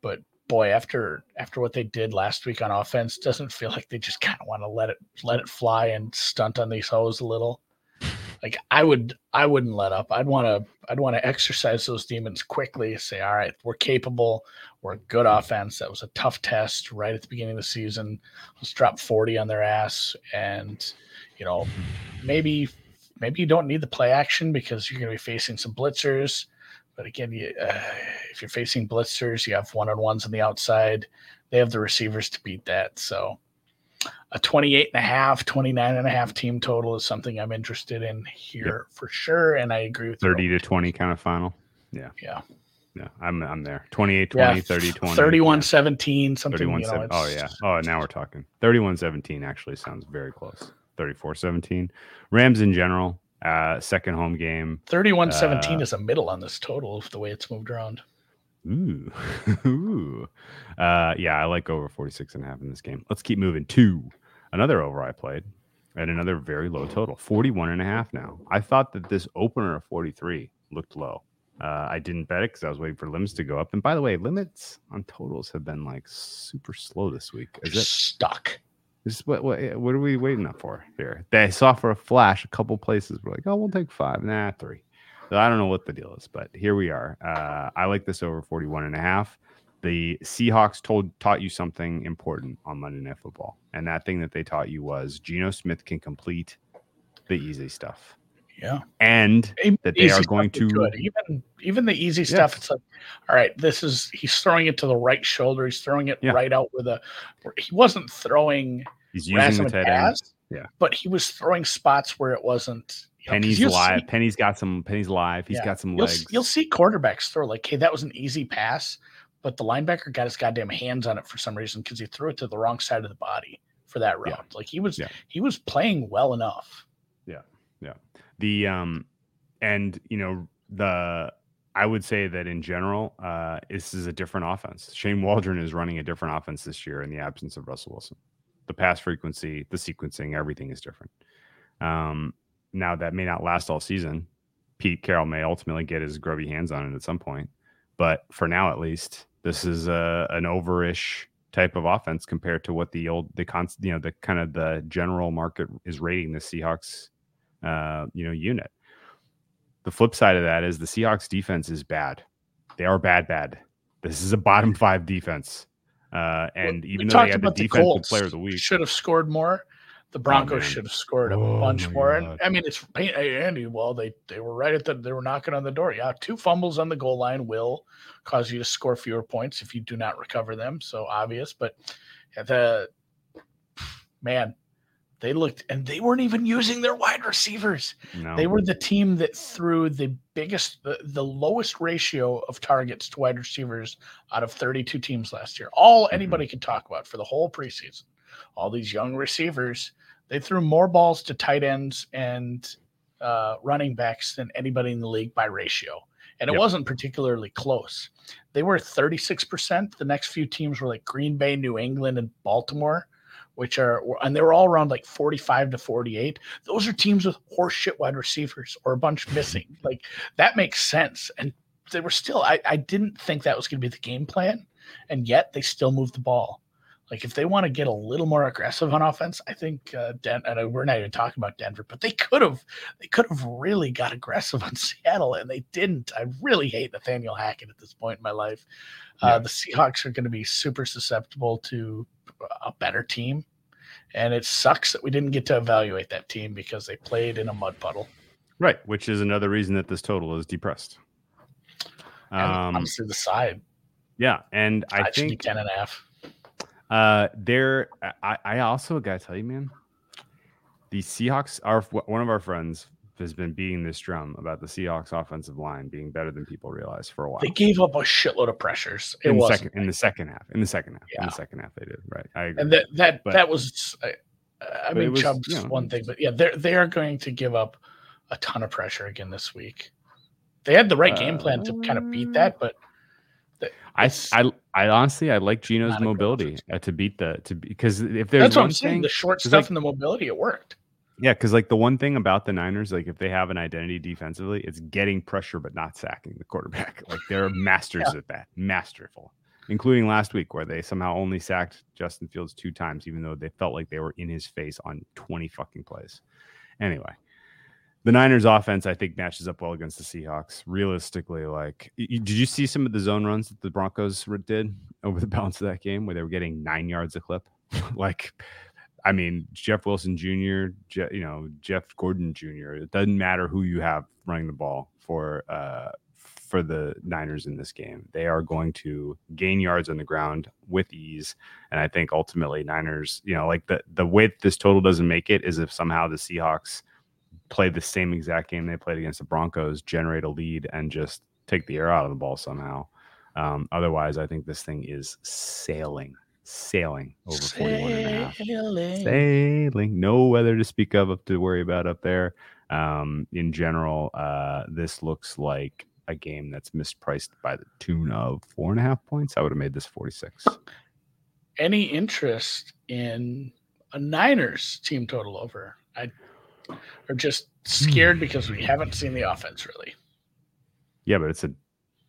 But boy, after after what they did last week on offense, doesn't feel like they just kind of want to let it let it fly and stunt on these hoes a little like I would I wouldn't let up. I'd want to I'd want to exercise those demons quickly. Say, all right, we're capable. We're a good offense. That was a tough test right at the beginning of the season. Let's drop forty on their ass, and you know, maybe maybe you don't need the play action because you're going to be facing some blitzers. But again, you, uh, if you're facing blitzers, you have one on ones on the outside. They have the receivers to beat that. So a 28 and a half 29 and a half team total is something i'm interested in here yep. for sure and i agree with 30 to 20 kind of final. Yeah. Yeah. Yeah i'm i'm there. 28 20 yeah, 30 20 31 yeah. 17 something 31 you know, oh yeah. oh now we're talking. 31 17 actually sounds very close. 34 17 rams in general uh second home game. 31 17 uh, is a middle on this total of the way it's moved around Ooh. Ooh. Uh, yeah, I like over 46 and a half in this game. Let's keep moving to another over I played at another very low total 41 and a half now. I thought that this opener of 43 looked low. Uh, I didn't bet it because I was waiting for limits to go up. And by the way, limits on totals have been like super slow this week. Is it stuck? This what, what what are we waiting up for here? They saw for a flash a couple places. We're like, oh, we'll take five. Nah, three. So I don't know what the deal is, but here we are. Uh, I like this over 41 and a half. The Seahawks told taught you something important on Monday Night Football. And that thing that they taught you was Geno Smith can complete the easy stuff. Yeah. And that they are going to even even the easy stuff. It's like, all right, this is he's throwing it to the right shoulder. He's throwing it yeah. right out with a he wasn't throwing he's using the tight end. Yeah. But he was throwing spots where it wasn't Penny's live. See, Penny's got some. Penny's live. He's yeah, got some legs. You'll, you'll, see quarterbacks throw like, "Hey, that was an easy pass," but the linebacker got his goddamn hands on it for some reason because he threw it to the wrong side of the body for that route. Yeah. Like he was, yeah. he was playing well enough. Yeah, yeah. The um, and you know the I would say that in general, uh, this is a different offense. Shane Waldron is running a different offense this year in the absence of Russell Wilson. The pass frequency, the sequencing, everything is different. Um, now that may not last all season. Pete Carroll may ultimately get his grubby hands on it at some point, but for now, at least, this is a, an overish type of offense compared to what the old the con you know the kind of the general market is rating the Seahawks uh, you know unit. The flip side of that is the Seahawks defense is bad. They are bad, bad. This is a bottom five defense. Uh, and We even though they had the about the Colts player of the week, should have scored more. The Broncos man. should have scored a Oh, bunch my more. And I mean, it's hey, Andy. Well, they they were right at the they were knocking on the door. Yeah, two fumbles on the goal line will cause you to score fewer points if you do not recover them. So obvious, but yeah, the man, they looked and they weren't even using their wide receivers. no, They were the team that threw the biggest, the, the lowest ratio of targets to wide receivers out of 32 teams last year. All Mm-hmm. anybody could talk about for the whole preseason. All these young receivers, they threw more balls to tight ends and uh, running backs than anybody in the league by ratio. And it Yep. wasn't particularly close. They were 36%. The next few teams were like Green Bay, New England, and Baltimore, which are, and they were all around like 45 to 48 those are teams with horseshit wide receivers or a bunch missing. Like that makes sense. And they were still, I, I didn't think that was going to be the game plan. And yet they still moved the ball. Like if they want to get a little more aggressive on offense, I think uh, Den- and uh, we're not even talking about Denver, but they could have, they could have really got aggressive on Seattle, and they didn't. I really hate Nathaniel Hackett at this point in my life. Uh, Yeah. The Seahawks are going to be super susceptible to a better team, and it sucks that we didn't get to evaluate that team because they played in a mud puddle. right, which is another reason that this total is depressed. And Um, honestly, the side, yeah, and I be think 10 and a half. Uh, there. I, I also gotta tell you, man. The Seahawks are one of our friends has been beating this drum about the Seahawks offensive line being better than people realize for a while. They gave up a shitload of pressures. It in was second in the second half. In the second half. In the second half, they did right. I agree. and that that But- that was I, I mean was, Chubb's you know, one thing, but yeah, they're they are going to give up a ton of pressure again this week. They had the right game plan to kind of beat that, but I, I I honestly I like Geno's not a good mobility uh, to beat the to because if there's that's what I'm saying. thing, The short stuff like- and the mobility, it worked. yeah, because like the one thing about the Niners, like if they have an identity defensively, it's getting pressure but not sacking the quarterback. Like they're masters at that, masterful. Including last week where they somehow only sacked Justin Fields two times, even though they felt like they were in his face on 20 fucking plays. Anyway, the Niners offense, I think, matches up well against the Seahawks. Realistically, like, did you see some of the zone runs that the Broncos did over the balance of that game where they were getting nine yards a clip? like, I mean, Jeff Wilson Jr., Je- you know, Jeff Gordon Jr. It doesn't matter who you have running the ball for uh, for the Niners in this game. They are going to gain yards on the ground with ease, and I think ultimately Niners, you know, like the the way this total doesn't make it is if somehow the Seahawks play the same exact game they played against the Broncos, generate a lead, and just take the air out of the ball somehow. Um, otherwise, I think this thing is sailing, sailing over 41 and a half Sailing. sailing. No weather to speak of to worry about up there. Um, in general, uh, this looks like a game that's mispriced by the tune of four and a half points. I would have made this 46. Any interest in a Niners team total over? I are just scared because we haven't seen the offense really. Yeah, but it's a.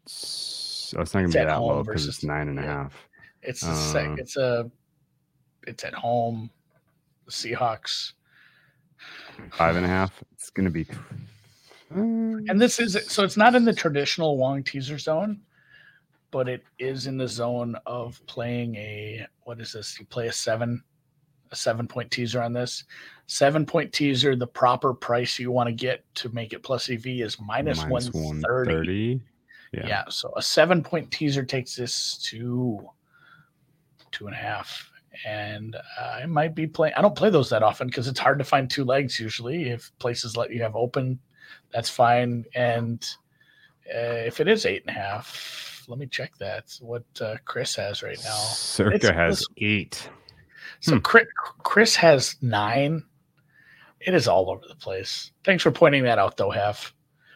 It's not going to be that low because it's nine and a yeah. half. It's a sec, Uh, it's a it's at home. The Seahawks. Five and a half. It's going to be. And this is so it's not in the traditional long teaser zone, but it is in the zone of playing a what is this? You play a seven, a seven point teaser on this. Seven point teaser, the proper price you want to get to make it plus EV is minus, minus 130. Yeah. Yeah. So a seven point teaser takes this to two and a half. And I might be playing. I don't play those that often because it's hard to find two legs usually. If places let you have open, that's fine. And uh, if it is eight and a half, let me check that. What uh, Chris has right now. Circa It's- has eight. So Hmm. Chris, Chris has nine. It is all over the place. Thanks for pointing that out, though, Hef.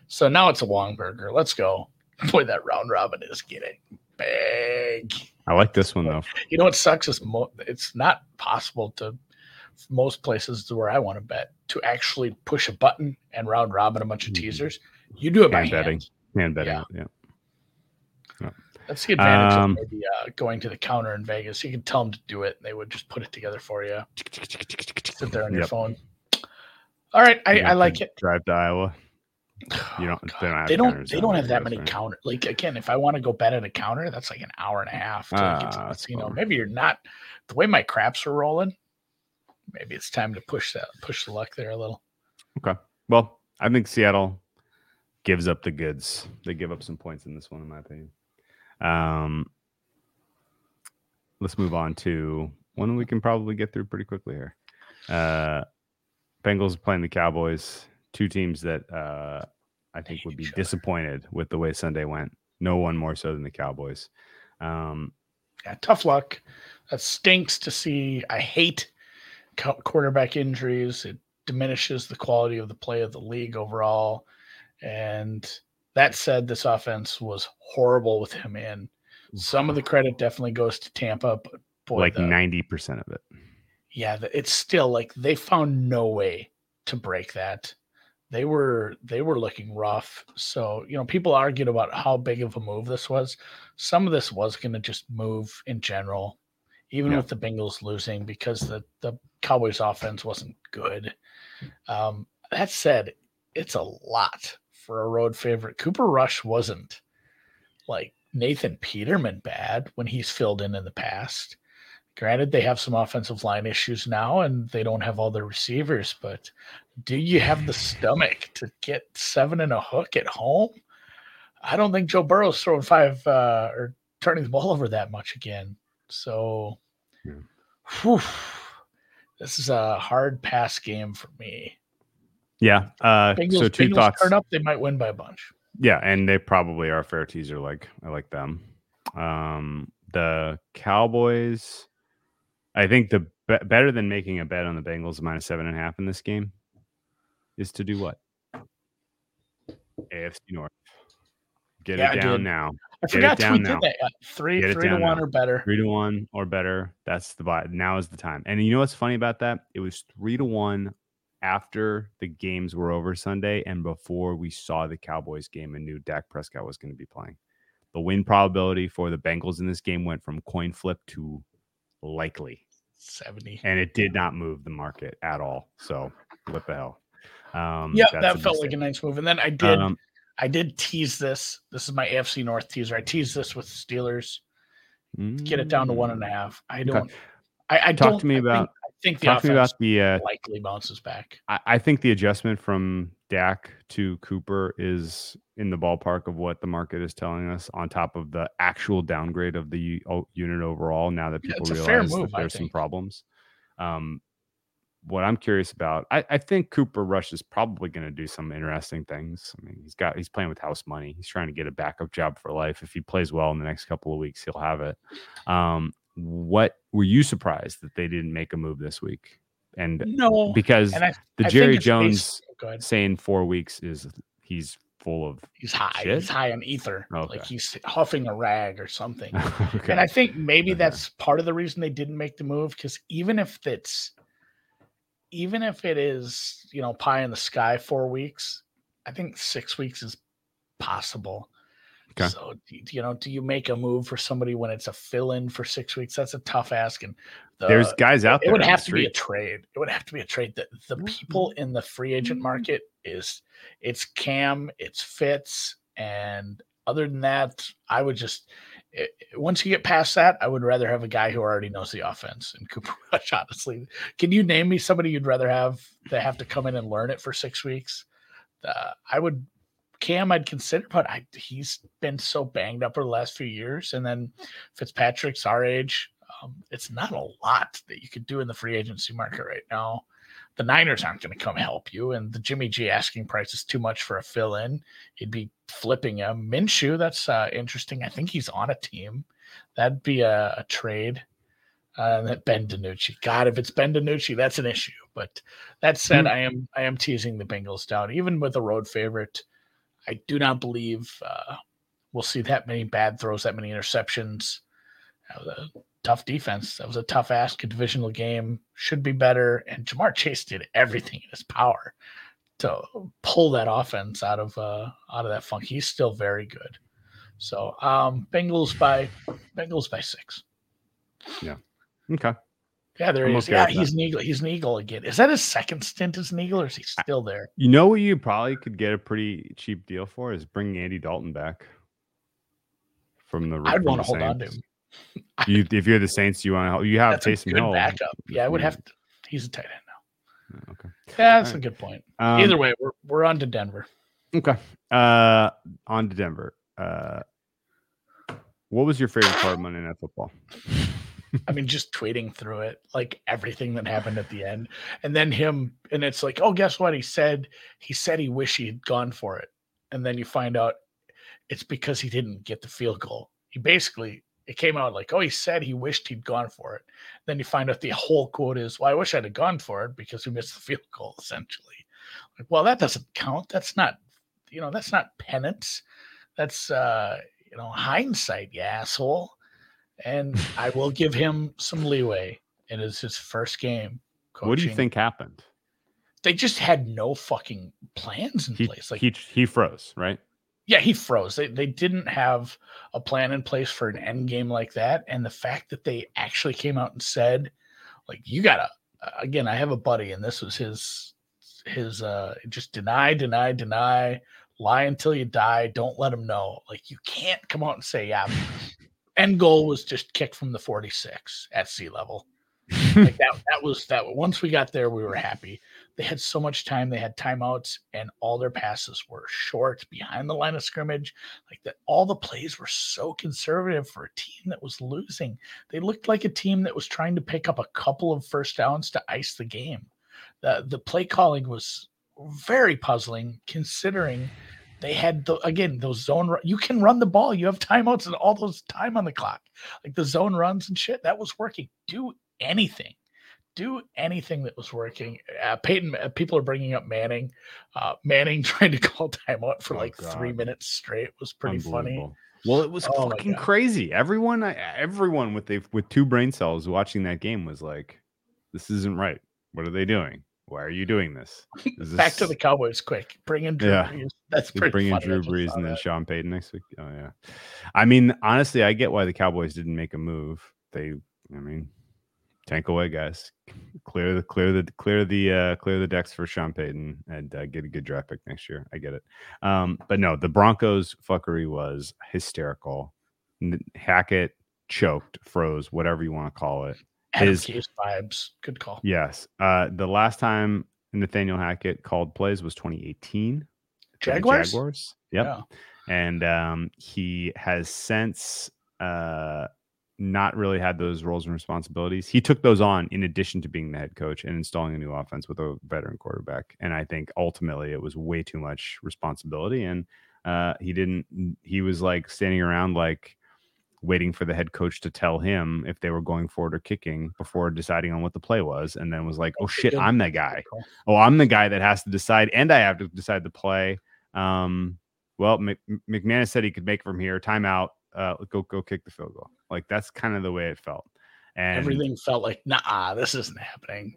So now it's a long burger. Let's go. Boy, that round robin is getting big. I like this one though. You know what sucks is mo- it's not possible to most places where I want to bet to actually push a button and round robin a bunch of Mhm. teasers. You do it by Hand betting. hand. Man betting. Yeah. Yeah. That's the advantage Um, of maybe uh, going to the counter in Vegas. You can tell them to do it, and they would just put it together for you. Sit there on your phone. All right, I, I like it. Drive to Iowa. You don't- Oh, they don't have They don't. They don't have that many right? counter. Like again, if I want to go bet at a counter, that's like an hour and a half to get to Ah, the that's casino. bummer. Maybe you're not the way my craps are rolling. Maybe it's time to push that, push the luck there a little. Okay. Well, I think Seattle gives up the goods. They give up some points in this one, in my opinion. Um, let's move on to one we can probably get through pretty quickly here. Uh, Bengals playing the Cowboys, two teams that uh, I think would be disappointed with the way Sunday went. No one more so than the Cowboys. Um, Yeah, tough luck. That stinks to see. I hate quarterback injuries. It diminishes the quality of the play of the league overall. And that said, this offense was horrible with him in. Some of the credit definitely goes to Tampa, but boy, like ninety percent of it. Yeah, it's still like they found no way to break that. They were they were looking rough. So you know, people argued about how big of a move this was. Some of this was going to just move in general, even Yeah. with the Bengals losing because the the Cowboys offense wasn't good. Um, that said, it's a lot for a road favorite. Cooper Rush wasn't like Nathan Peterman bad when he's filled in in the past. Granted, they have some offensive line issues now and they don't have all their receivers, but do you have the stomach to get seven and a hook at home? I don't think Joe Burrow's throwing five uh, or turning the ball over that much again. So, Yeah. whew, this is a hard pass game for me. Yeah. Uh, Bengals, so two Bengals thoughts. turn up, they might win by a bunch. Yeah, and they probably are a fair teaser. Like I like them. Um, the Cowboys. I think the be- better than making a bet on the Bengals minus seven and a half in this game is to do what? AFC North. Get Yeah, it down now. I Get it forgot down we now. did that. Three, Get three to one now. or better. Three to one or better. That's the buy. Now is the time. And you know what's funny about that? It was three to one after the games were over Sunday and before we saw the Cowboys game and knew Dak Prescott was going to be playing. The win probability for the Bengals in this game went from coin flip to likely, 70. and it did not move the market at all. So what the hell? Um, Yeah, that felt like a nice move. And then I did Um, I did tease this. This is my AFC North teaser. I teased this with Steelers. Get it down to one and a mm, half. I don't. I, I Talk don't to me I think- about- I think the Talk to me offense about the uh, likely bounces back. I, I think the adjustment from Dak to Cooper is in the ballpark of what the market is telling us, on top of the actual downgrade of the unit overall. Now that people fair realize move, that there's some problems. Um, what I'm curious about, I, I think Cooper Rush is probably going to do some interesting things. I mean, he's got he's playing with house money. He's trying to get a backup job for life. If he plays well in the next couple of weeks, he'll have it. Um, what were you surprised that they didn't make a move this week? And No, because and I, the I Jerry think it's based- Jones saying four weeks is he's full of He's high. shit? He's high on ether. Okay. Like he's huffing a rag or something. okay. And I think maybe Okay. that's part of the reason they didn't make the move because even if it's even if it is, you know, pie in the sky four weeks, I think six weeks is possible. Okay. So you know, do you make a move for somebody when it's a fill in for six weeks? That's a tough ask. And the, There's guys out it there. It would have to be a trade. It would have to be a trade. The the Mhm. people in the free agent market is it's Cam, it's Fitz, and other than that, I would just i- i- once you get past that, I would rather have a guy who already knows the offense and Cooper Rush. Honestly, can you name me somebody you'd rather have that have to come in and learn it for six weeks? Uh, I would. Cam, I'd consider, but I, he's been so banged up over the last few years, and then Fitzpatrick's our age. Um, it's not a lot that you could do in the free agency market right now. The Niners aren't going to come help you, and the Jimmy G asking price is too much for a fill in. He'd be flipping him. Minshew, that's uh, interesting. I think he's on a team. That'd be a, a trade. Uh, that Ben DiNucci. God, if it's Ben DiNucci, that's an issue. But that said, Hmm. I am I am teasing the Bengals down, even with a road favorite. I do not believe uh, we'll see that many bad throws, that many interceptions. That was a tough defense. That was a tough ask, a divisional game. Should be better. And Ja'Marr Chase did everything in his power to pull that offense out of uh, out of that funk. He's still very good. So um Bengals by Bengals by six. Yeah. Okay. Yeah, there is. Yeah, that. he's an eagle. He's an eagle again. Is that his second stint as an eagle, or is he still there? You know what you probably could get a pretty cheap deal for is bring Andy Dalton back from the. I'd from want to hold on to him. You, if you're the Saints, you want to help. You have That's a Taysom good Hill. backup. Yeah, I would have to. He's a tight end now. Okay. Yeah, that's a good point. Um, Either way, we're we're on to Denver. Okay. Uh, on to Denver. Uh, what was your favorite part of Monday Night Football? I mean, just tweeting through it, like everything that happened at the end, and then him, and it's like, oh, guess what? He said he said he wished he had gone for it, and then you find out it's because he didn't get the field goal. He basically it came out like, oh, he said he wished he'd gone for it. Then you find out the whole quote is, well, I wish I'd have gone for it because we missed the field goal. Essentially, like, well, that doesn't count. That's not, you know, that's not penance. That's uh, you know, hindsight, you asshole and I will give him some leeway. It is his first game. What do you think happened? They just had no fucking plans in He, place. Like, he he froze, right? yeah, he froze. They they didn't have a plan in place for an end game like that. And the fact that they actually came out and said, like, you gotta again, I have a buddy, and this was his his uh just deny, deny, deny, lie until you die. Don't let him know. Like, you can't come out and say, yeah, end goal was just kicked from the 46 at sea level. like that that was that once we got there we were happy. They had so much time they had timeouts and all their passes were short behind the line of scrimmage. Like that all the plays were so conservative for a team that was losing. They looked like a team that was trying to pick up a couple of first downs to ice the game. The the play calling was very puzzling considering they had the, again those zone you can run the ball you have timeouts and all those time on the clock like the zone runs and shit that was working. Do anything do anything that was working. Uh, peyton uh, people are bringing up manning. Uh, manning trying to call timeout for Oh, like three minutes straight was pretty funny. Well, it was Oh fucking crazy. Everyone, I- everyone with the with two brain cells watching that game was like, "This isn't right. What are they doing? Why are you doing this?" Is back to the cowboys quick bring in Drew Yeah. Brees. that's pretty bring in. Drew Brees and then. Sean Payton next week. Oh yeah, I mean, honestly, I get why the Cowboys didn't make a move. They, I mean, tank away, guys. Clear the clear the clear the uh, clear the decks for Sean Payton and uh, get a good draft pick next year. I get it. Um, but no, the Broncos fuckery was hysterical. Hackett choked, froze, whatever you want to call it. His- vibes good call Yes. Uh, the last time Nathaniel Hackett called plays was 2018. jaguars, Jaguars. Yep. Yeah. And um, he has since uh, not really had those roles and responsibilities. He took those on in addition to being the head coach and installing a new offense with a veteran quarterback. And I think ultimately it was way too much responsibility. And uh, he didn't, he was like standing around like, waiting for the head coach to tell him if they were going forward or kicking before deciding on what the play was and then was like oh shit i'm good guy. Oh i'm the guy that has to decide and i have to decide the play. Um well Mc, mcmanus said he could make from here timeout uh go go kick the field goal. Like that's kind of the way it felt. And everything felt like nah this isn't happening.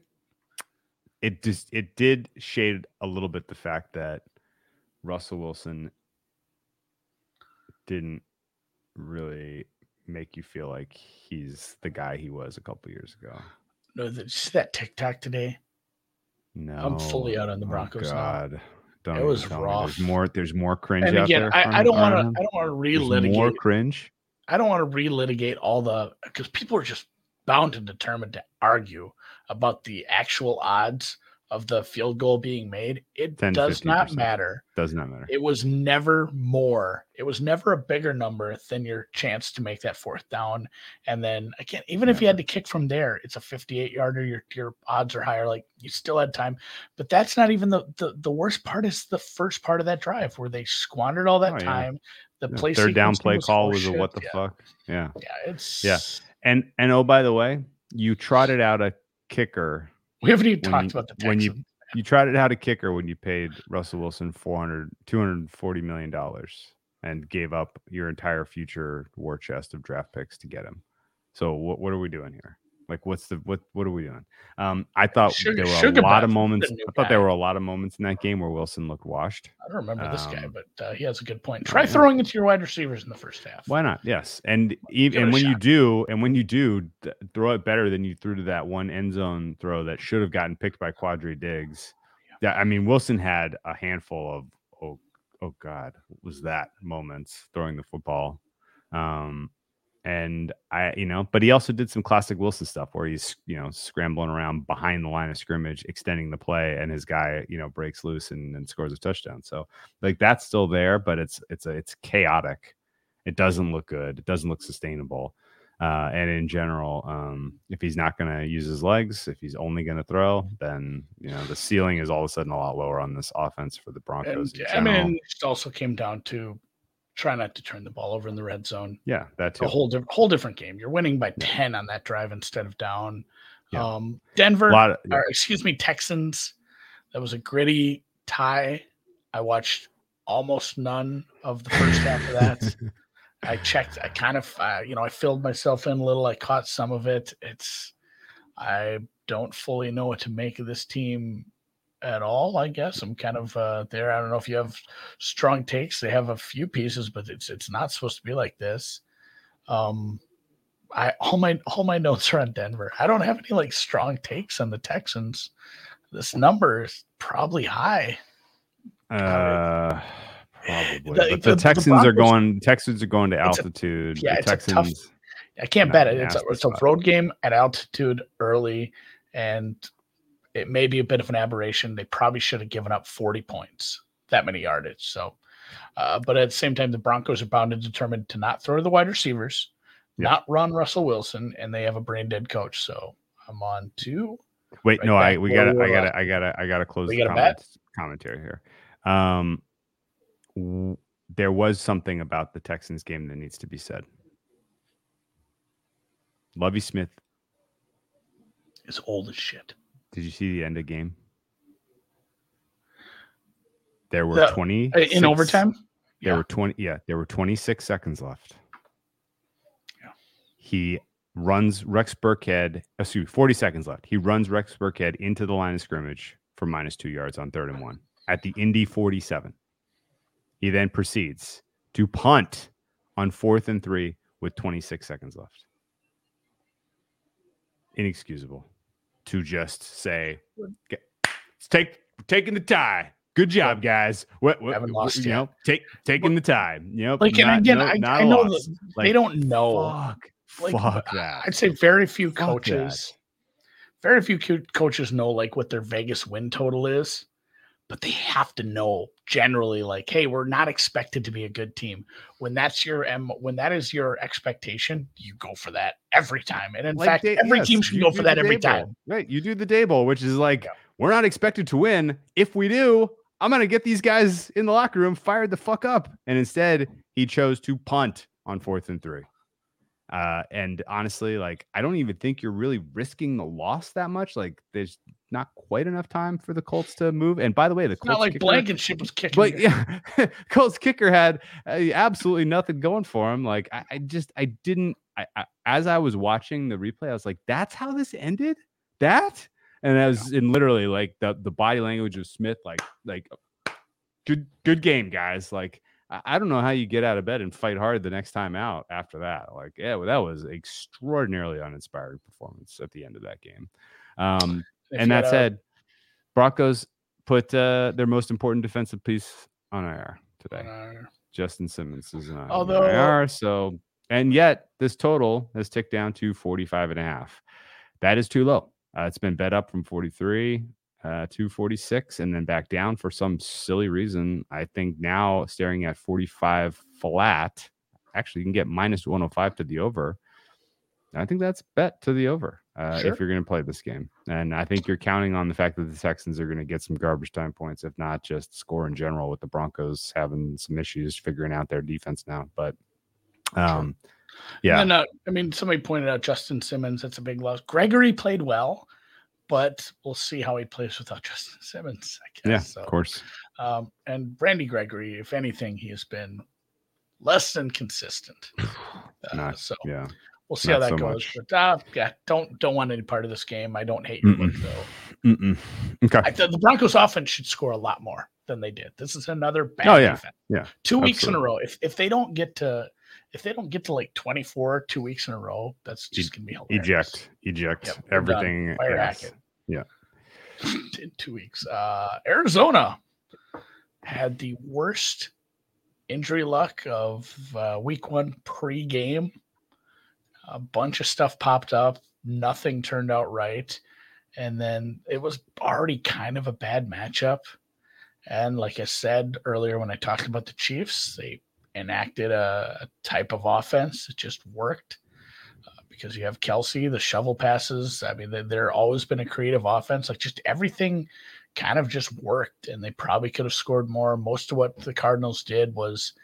It just it did shade a little bit the fact that russell wilson didn't really make you feel like he's the guy he was a couple years ago no see that tiktok today No, I'm fully out on the Oh, Broncos now. God, don't It was rough. There's more. There's more cringe and out again there. I, I don't want to i don't want to There's more cringe. I don't want to relitigate all the because people are just bound and determined to argue about the actual odds of the field goal being made. It 10 does not 15%. matter. Does not matter. It was never more. It was never a bigger number than your chance to make that fourth down. And then again, even if you had to kick from there, it's a 58 yarder. Your your odds are higher. Like you still had time. But that's not even the the, the worst part is the first part of that drive where they squandered all that Oh, yeah. time. The Yeah, play Third down play call was a what the yeah. fuck? Yeah. Yeah, it's Yeah. And and oh by the way, you trotted out a kicker. We haven't even When talked you- about the Texans. when you- You trotted out a kicker when you paid Russell Wilson 400 240 million dollars. and gave up your entire future war chest of draft picks to get him. So what what are we doing here? Like what's the what what are we doing? Um, I thought Sugar- there were a lot of moments. I thought there were a lot of moments in that game where Wilson looked washed. I don't remember this guy, Um, but uh, he has a good point. Try throwing it to your wide receivers in the first half. Why not? Yes, and even and when you do, and when you do, th- throw it better than you threw to that one end zone throw that should have gotten picked by Quandre Diggs. Yeah, I mean Wilson had a handful of oh oh god, what was that moments throwing the football, um, and I you know, but he also did some classic Wilson stuff where he's you know scrambling around behind the line of scrimmage, extending the play, and his guy you know breaks loose and, and scores a touchdown. So like that's still there, but it's it's a, it's chaotic. It doesn't look good. It doesn't look sustainable. Uh, and in general, um, if he's not going to use his legs, if he's only going to throw, then you know the ceiling is all of a sudden a lot lower on this offense for the Broncos. And I mean, it also came down to try not to turn the ball over in the red zone. yeah, that's a whole different whole different game. You're winning by Yeah. 10 on that drive instead of down. Yeah. Um, Denver, of, or excuse me, Texans. That was a gritty tie. I watched almost none of the first half of that. I checked. I kind of, uh, you know, I filled myself in a little. I caught some of it. It's, I don't fully know what to make of this team at all. I guess I'm kind of uh, there. I don't know if you have strong takes. They have a few pieces, but it's it's not supposed to be like this. Um, I all my all my notes are on Denver. I don't have any like strong takes on the Texans. This number is probably high. uh, probably. The- but the- the, the Texans are going. Texans are going to It's a- altitude. yeah, the it's a tough- I can't bet it. It's a, it's a road game at altitude early, and it may be a bit of an aberration. They probably should have given up 40 points, that many yardage. So, uh, but at the same time, the Broncos are bound and determined to not throw to the wide receivers, Yeah. not run Russell Wilson, and they have a brain dead coach. So I'm on to Wait, right no, I we gotta, I gotta. I gotta, I gotta close We the commentary here. Um, w- there was something about the Texans game that needs to be said. Lovie Smith, is old as shit. Did you see the end of game? There were The- twenty Uh, In overtime? There Yeah. were 20 yeah, there were 26 seconds left. Yeah. He runs Rex Burkhead, excuse me, 40 seconds left. He runs Rex Burkhead into the line of scrimmage for minus 2 yards on 3rd and 1 at the Indy 47. He then proceeds to punt on 4th and 3 with 26 seconds left. Inexcusable to just say "Okay, let's take taking the tie. Good job, guys. What, what, Haven't what- lost you yet. know, take taking the time. You know, Like, and again, no- I, not I a know loss. that Like, they don't know. Fuck, Like, fuck that. I'd say very few Fuck that. coaches, very few coaches know like what their Vegas win total is, but they have to know generally like, hey, we're not expected to be a good team. When that's your M, when that is your expectation, you go for that every time. And in Like fact, every yes, team should go for that every bowl. time. Right. You do the day bowl, which is like, Yeah. we're not expected to win. If we do, I'm going to get these guys in the locker room fired the fuck up. And instead, he chose to punt on fourth and three. Uh, and honestly, like, I don't even think you're really risking the loss that much. Like, there's not quite enough time for the Colts to move. And by the way, the It's Colts not like kicker- Blankenship was kicking. but yeah, Colts kicker had uh, absolutely nothing going for him. Like I, I just I didn't. I, I as I was watching the replay, I was like, "That's how this ended." That and I was in literally like the the body language of Smith, like like good good game, guys. Like I, don't know how you get out of bed and fight hard the next time out after that. Like yeah, well, that was extraordinarily uninspiring performance at the end of that game. Um, and that said, Broncos put uh, their most important defensive piece on IR today. uh, Justin Simmons is on Although- IR. So, and yet this total has ticked down to 45 and a half. That is too low. Uh, it's been bet up from 43 uh, to 46 and then back down for some silly reason. I think now staring at 45 flat, actually, you can get minus 105 to the over. I think that's bet to the over uh, Sure. if you're going to play this game. And I think you're counting on the fact that the Texans are going to get some garbage time points, if not just score in general, with the Broncos having some issues figuring out their defense now. But um, yeah, And uh, I mean, somebody pointed out Justin Simmons. That's a big loss. Gregory played well, but we'll see how he plays without Justin Simmons. I guess. yeah, So, of course. Um, and Randy Gregory, if anything, he has been less than consistent. Uh, Not- so Yeah. we'll see how that so goes. much. But uh, yeah, don't don't want any part of this game. I don't hate Mm-mm. look though. Mm-mm. Okay. I thought the Broncos offense should score a lot more than they did. This is another bad Oh, yeah. defense. Yeah. Two weeks in a row. If if they don't get to if they don't get to like 24 two weeks in a row, that's just gonna be hilarious. Eject. Eject. Yep. Everything. Fire yes. Hackett. Yeah. in two weeks. Uh Arizona had the worst injury luck of uh, week one pre-game. A bunch of stuff popped up. Nothing turned out right. And then it was already kind of a bad matchup. And like I said earlier when I talked about the Chiefs, they enacted a, a type of offense that just worked because you have Kelce, the shovel passes. I mean, they, they're always been a creative offense. Like just everything kind of just worked, and they probably could have scored more. Most of what the Cardinals did was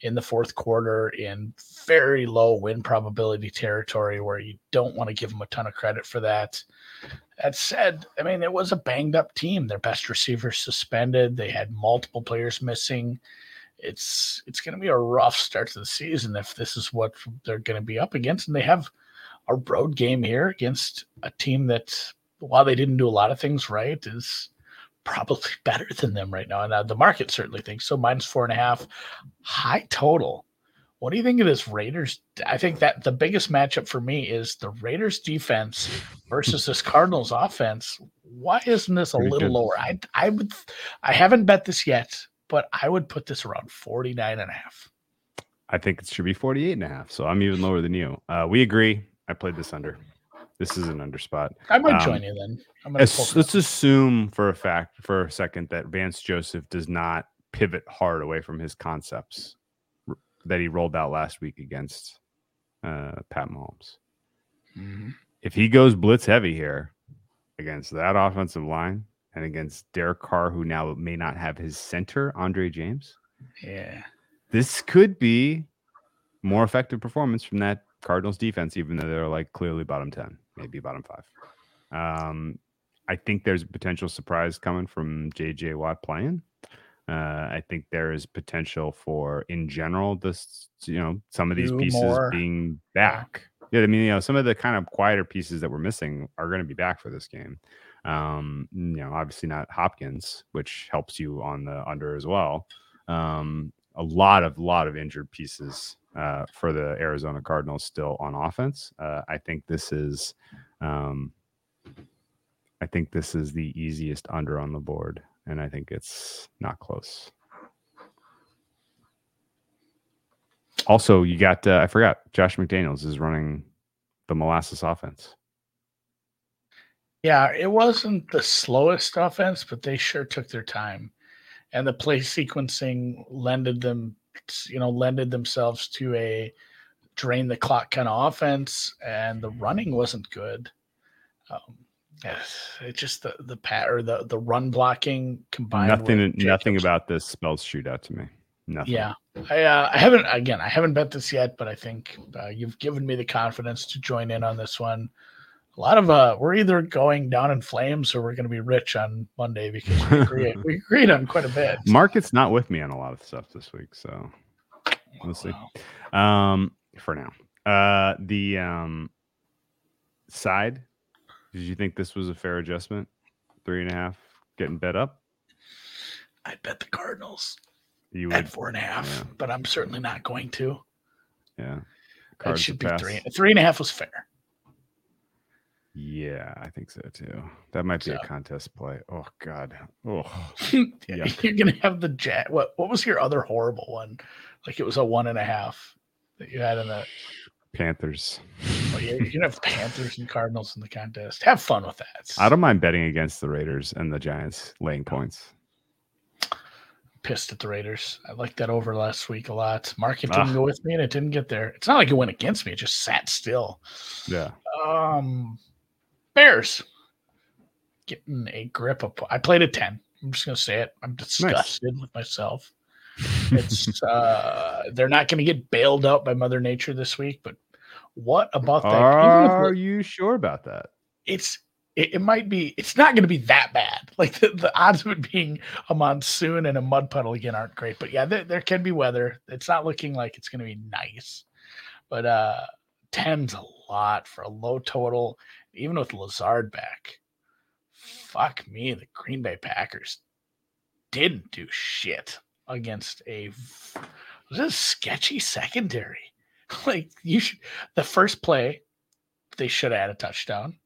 in the fourth quarter in very low win probability territory where you don't want to give them a ton of credit for that. That said, I mean, it was a banged up team. Their best receiver suspended. They had multiple players missing. It's it's going to be a rough start to the season if this is what they're going to be up against. And they have a road game here against a team that, while they didn't do a lot of things right, is probably better than them right now. And uh, the market certainly thinks so. Minus four and a half, high total. What do you think of this Raiders? I think that the biggest matchup for me is the Raiders defense versus this Cardinals offense. Why isn't this a Pretty little good. lower? I I would I haven't bet this yet, but I would put this around 49 and a half. I think it should be 48 and a half. So I'm even lower than you. Uh, we agree. I played this under. This is an under spot. I might Um, join you then. I'm gonna As- let's assume for a fact, for a second, that Vance Joseph does not pivot hard away from his concepts that he rolled out last week against uh, Pat Mahomes. Mhm. If he goes blitz heavy here against that offensive line and against Derek Carr, who now may not have his center, Andre James, Yeah. this could be more effective performance from that Cardinals defense, even though they're like clearly bottom 10, maybe bottom five. Um, I think there's a potential surprise coming from JJ Watt playing. Uh, I think there is potential for, in general, this, you know, some of these Two pieces more. being back. Yeah, I mean, you know, some of the kind of quieter pieces that we're missing are going to be back for this game. Um, you know, obviously not Hopkins, which helps you on the under as well. Um, a lot of lot of injured pieces uh, for the Arizona Cardinals still on offense. Uh, I think this is, um, I think this is the easiest under on the board, and I think it's not close. Also, you got uh, I forgot Josh McDaniels is running the molasses offense. Yeah, it wasn't the slowest offense, but they sure took their time. And the play sequencing lended them, you know, lended themselves to a drain the clock kind of offense, and the running wasn't good. Um, yes, it just the the pat or the the run blocking combined. nothing, nothing about this spells shootout to me. Nothing. Yeah, I uh, I haven't again. I haven't bet this yet, but I think uh, you've given me the confidence to join in on this one. A lot of uh, we're either going down in flames or we're going to be rich on Monday because we agreed, we agreed on quite a bit. Market's not with me on a lot of stuff this week, so we'll see. Wow. Um, for now, uh, the um side. Did you think this was a fair adjustment? Three and a half, getting bet up. I'd bet the Cardinals You at would, four and a half, yeah. but I'm certainly not going to. yeah. It Cards should be pass. three. Three and a half was fair. Yeah, I think so too. That might be So- a contest play. Oh God. Oh, Yeah, You're gonna have the jet. What what was your other horrible one? Like it was a one and a half that you had in the. Panthers. Well, you're, you're gonna have Panthers and Cardinals in the contest. Have fun with that. I don't mind betting against the Raiders and the Giants laying points. pissed at the Raiders. I liked that over last week a lot. Market didn't Ah. go with me, and it didn't get there. It's not like it went against me; it just sat still. Yeah. Um, Bears getting a grip of. I played a ten. I'm just gonna say it. I'm disgusted with myself. It's uh, they're not gonna get bailed out by Mother Nature this week, but what about that? Are you sure about that? it's it, it might be. It's not going to be that bad. Like the, the odds of it being a monsoon and a mud puddle again aren't great. But yeah, there, there can be weather. It's not looking like it's going to be nice. But uh 10's a lot for a low total, even with Lazard back. Fuck me, the Green Bay Packers didn't do shit against a a sketchy secondary. Like you should the first play, they should add a touchdown.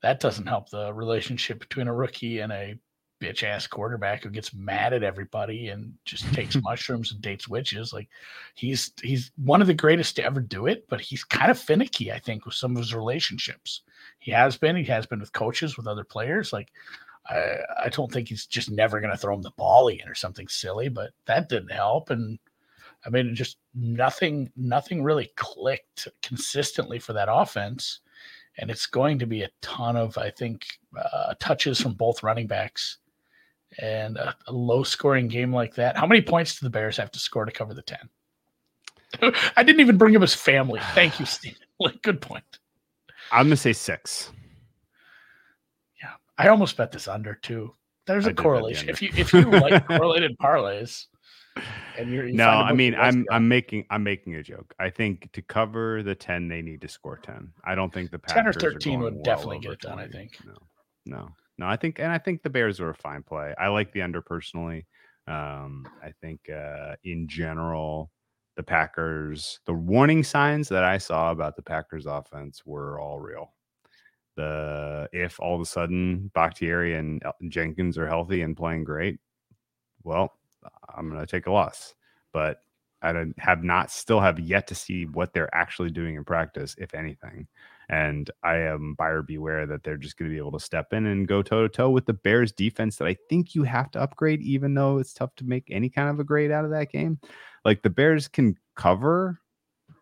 That doesn't help the relationship between a rookie and a bitch ass quarterback who gets mad at everybody and just takes mushrooms and dates witches. Like he's he's one of the greatest to ever do it, but he's kind of finicky, I think, with some of his relationships. He has been, he has been with coaches, with other players. Like I, I don't think he's just never going to throw him the ball again or something silly, but that didn't help. And I mean, just nothing, nothing really clicked consistently for that offense. And it's going to be a ton of, I think, uh, touches from both running backs. And a, a low scoring game like that. How many points do the Bears have to score to cover the 10? I didn't even bring up his family. Thank you, Steve. Like, good point. I'm gonna say six. Yeah, I almost bet this under too. There's a correlation. If you if you like correlated parlays, and you're, you no, I mean I'm I'm making I'm making a joke. I think to cover the ten, they need to score ten. I don't think the Packers ten or thirteen would well definitely get it done. 20. I think. No, no, no. I think and I think the Bears are a fine play. I like the under personally. Um, I think uh, in general the Packers, the warning signs that I saw about the Packers offense were all real. The if all of a sudden Bakhtiari and uh, Jenkins are healthy and playing great, well, I'm going to take a loss. But I have not still have yet to see what they're actually doing in practice, if anything. And I am buyer beware that they're just going to be able to step in and go toe to toe with the Bears defense that I think you have to upgrade, even though it's tough to make any kind of a grade out of that game. Like the Bears can cover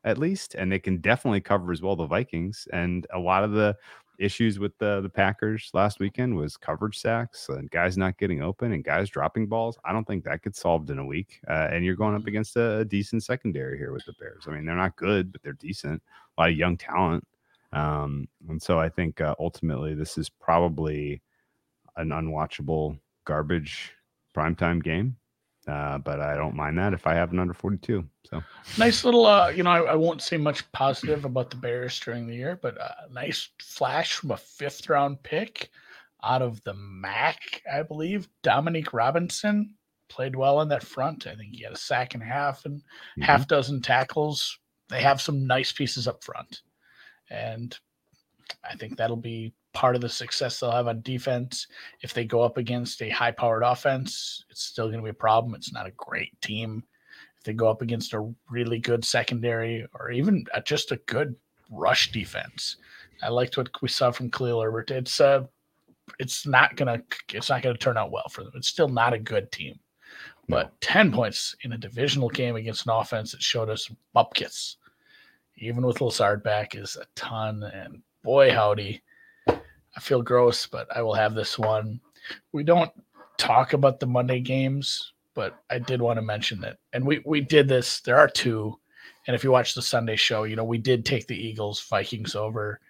at least, and they can definitely cover as well the Vikings. And a lot of the issues with the the Packers last weekend was coverage sacks and guys not getting open and guys dropping balls. I don't think that gets solved in a week. Uh, and you're going up mm-hmm. against a, a, decent secondary here with the Bears. I mean, they're not good, but they're decent. A lot of young talent. Um, and so I think uh, ultimately this is probably an unwatchable garbage primetime game. Uh, but I don't mind that if I have an under 42. So nice little, uh, you know, I, I, won't say much positive about the Bears during the year, but a uh, nice flash from a fifth round pick out of the MAC, I believe. Dominique Robinson played well in that front. I think he had a sack and a half and mm-hmm. half dozen tackles. They have some nice pieces up front. And I think that'll be part of the success they'll have on defense. If they go up against a high powered offense, it's still going to be a problem. It's not a great team. If they go up against a really good secondary or even just a good rush defense, I liked what we saw from Khalil Herbert. It's uh, it's not gonna it's not gonna turn out well for them. It's still not a good team. But no. 10 points in a divisional game against an offense that showed us bupkis, even with Lazard back, is a ton. And boy, howdy, I feel gross, but I will have this one. We don't talk about the Monday games, but I did want to mention that. And we we did this. There are two. And if you watch the Sunday show, you know, we did take the Eagles Vikings over.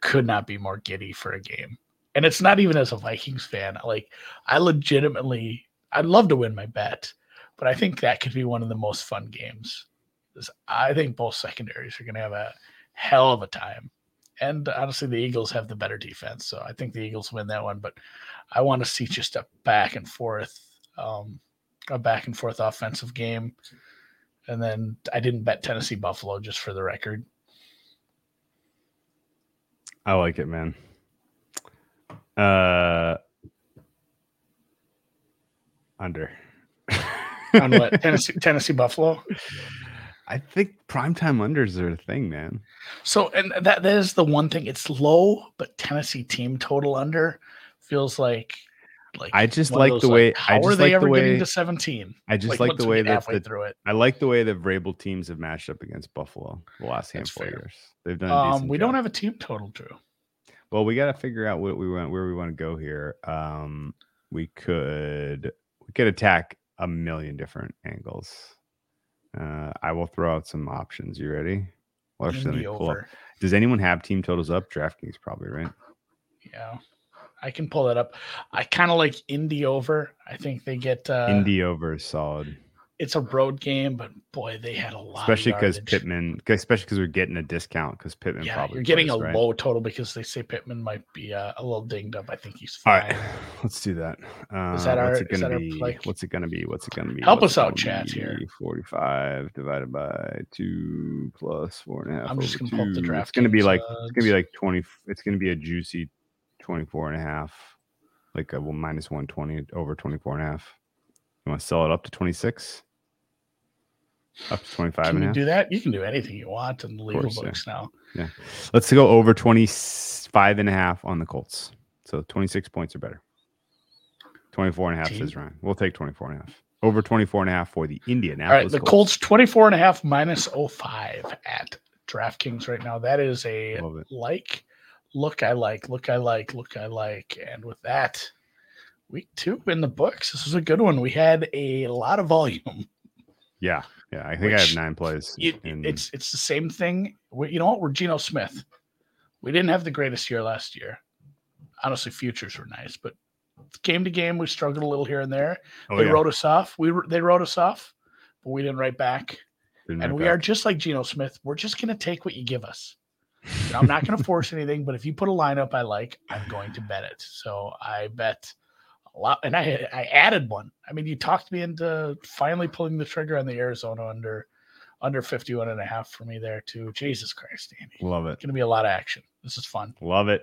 Could not be more giddy for a game. And it's not even as a Vikings fan. Like I legitimately I'd love to win my bet, but I think that could be one of the most fun games. I think both secondaries are going to have a hell of a time and honestly, the Eagles have the better defense, so I think the Eagles win that one. But I want to see just a back and forth, um, a back and forth offensive game. And then I didn't bet Tennessee Buffalo just for the record. I like it, man. Uh, under. On what Tennessee Tennessee Buffalo? I think primetime unders are a thing, man. So, and that that is the one thing. It's low, but Tennessee team total under feels like like I just like those, the way. Like, how I just are they like ever the way, getting to seventeen? I just like, like the way that the, through it. I like the way the Vrabel teams have matched up against Buffalo the last handful of years. They've done. Um, we job. don't have a team total, Drew. Well, we got to figure out what we want, where we want to go here. Um, we could we could attack a million different angles. Uh, I will throw out some options. You ready? Well, actually, pull up. Does anyone have team totals up? DraftKings probably, right? Yeah. I can pull that up. I kind of like Indy over. I think they get uh Indy over is solid, it's a road game, but boy, they had a lot. especially because Pittman, especially because we're getting a discount because Pittman Yeah, probably you're getting plays, a right? low total because they say Pittman might be uh, a little dinged up. I think he's fine. right, let's do that. Uh, Is that what's our- it gonna be? play? What's it gonna be? What's it gonna be? Help What's us out, chat, here. Forty-five divided by two plus four and a half. I'm just gonna pull up the two. It's gonna be like it's gonna be like twenty. It's gonna be a juicy 24 and a half, like a well, minus one twenty over 24 and a half. You want to sell it up to twenty six? Up to 25 Can and you do that? You can do anything you want in the legal course, yeah. books now. Yeah. Let's go over 25 and a half on the Colts. So 26 points or better. 24 and a half says Ryan. We'll take 24 and a half. Over 24 and a half for the All Indianapolis right, the Colts. Colts 24 and a half minus 05 at DraftKings right now. That is a like, look, I like, look, I like, look, I like. And with that, week two in the books. This was a good one. We had a lot of volume. Yeah. Yeah. I think I have nine plays. It- in- it's it's the same thing. We, you know what? We're Geno Smith. We didn't have the greatest year last year. Honestly, futures were nice, but game to game, we struggled a little here and there. oh, they yeah. wrote us off. We they wrote us off, but we didn't write back. Didn't and write we back. are just like Geno Smith. We're just going to take what you give us. You know, I'm not going to force anything, but if you put a lineup I like, I'm going to bet it. So I bet a lot, and I I added one. I mean, you talked me into finally pulling the trigger on the Arizona under under 51 and a half for me there too. Jesus Christ, Andy. Love it. It's Going to be a lot of action. This is fun. Love it.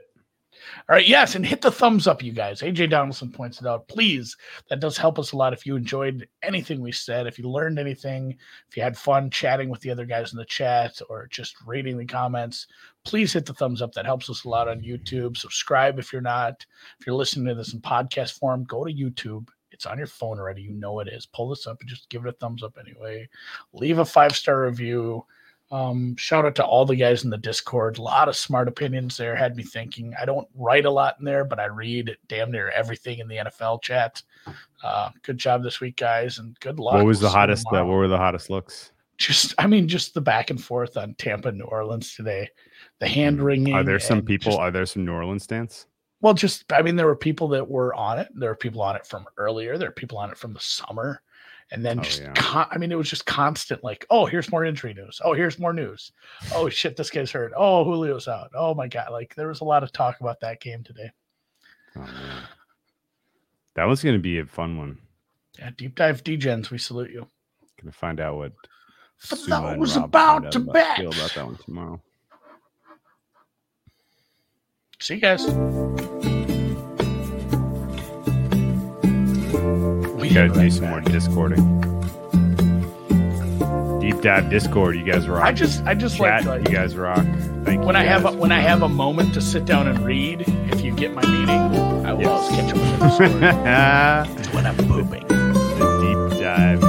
All right, yes, and hit the thumbs up, you guys. AJ Donaldson points it out. Please, that does help us a lot. If you enjoyed anything we said, if you learned anything, if you had fun chatting with the other guys in the chat or just reading the comments, please hit the thumbs up. That helps us a lot on YouTube. Subscribe if you're not. If you're listening to this in podcast form, go to YouTube. It's on your phone already. You know it is. Pull this up and just give it a thumbs up anyway. Leave a five star review. Um, shout out to all the guys in the Discord. A lot of smart opinions there. Had me thinking. I don't write a lot in there, but I read damn near everything in the NFL chat. Uh, good job this week, guys, and good luck. What was the hottest? Uh, what were the hottest looks? just, I mean, just the back and forth on Tampa, New Orleans today. The hand wringing. Mm. Are there some people? just- are there some New Orleans stance? well, just I mean, there were people that were on it. There were people on it from earlier. There are people on it from the summer, and then Oh, just yeah. con- I mean, it was just constant. Like, oh, here's more injury news. Oh, here's more news. Oh shit, this guy's hurt. Oh, Julio's out. Oh my god, like there was a lot of talk about that game today. Oh. That was going to be a fun one. Yeah, deep dive DGens, we salute you. To find out what For Suma those about to about- bet. feel about that one tomorrow. See you guys. We We got to do some more discording. Deep dive Discord. You guys rock. I just, I just Chat. like, like you guys rock. Thank you. when I have a, when I have a moment to sit down and read. If you get my meaning, I will Yes. always catch up with the Discord when I'm pooping. the deep dive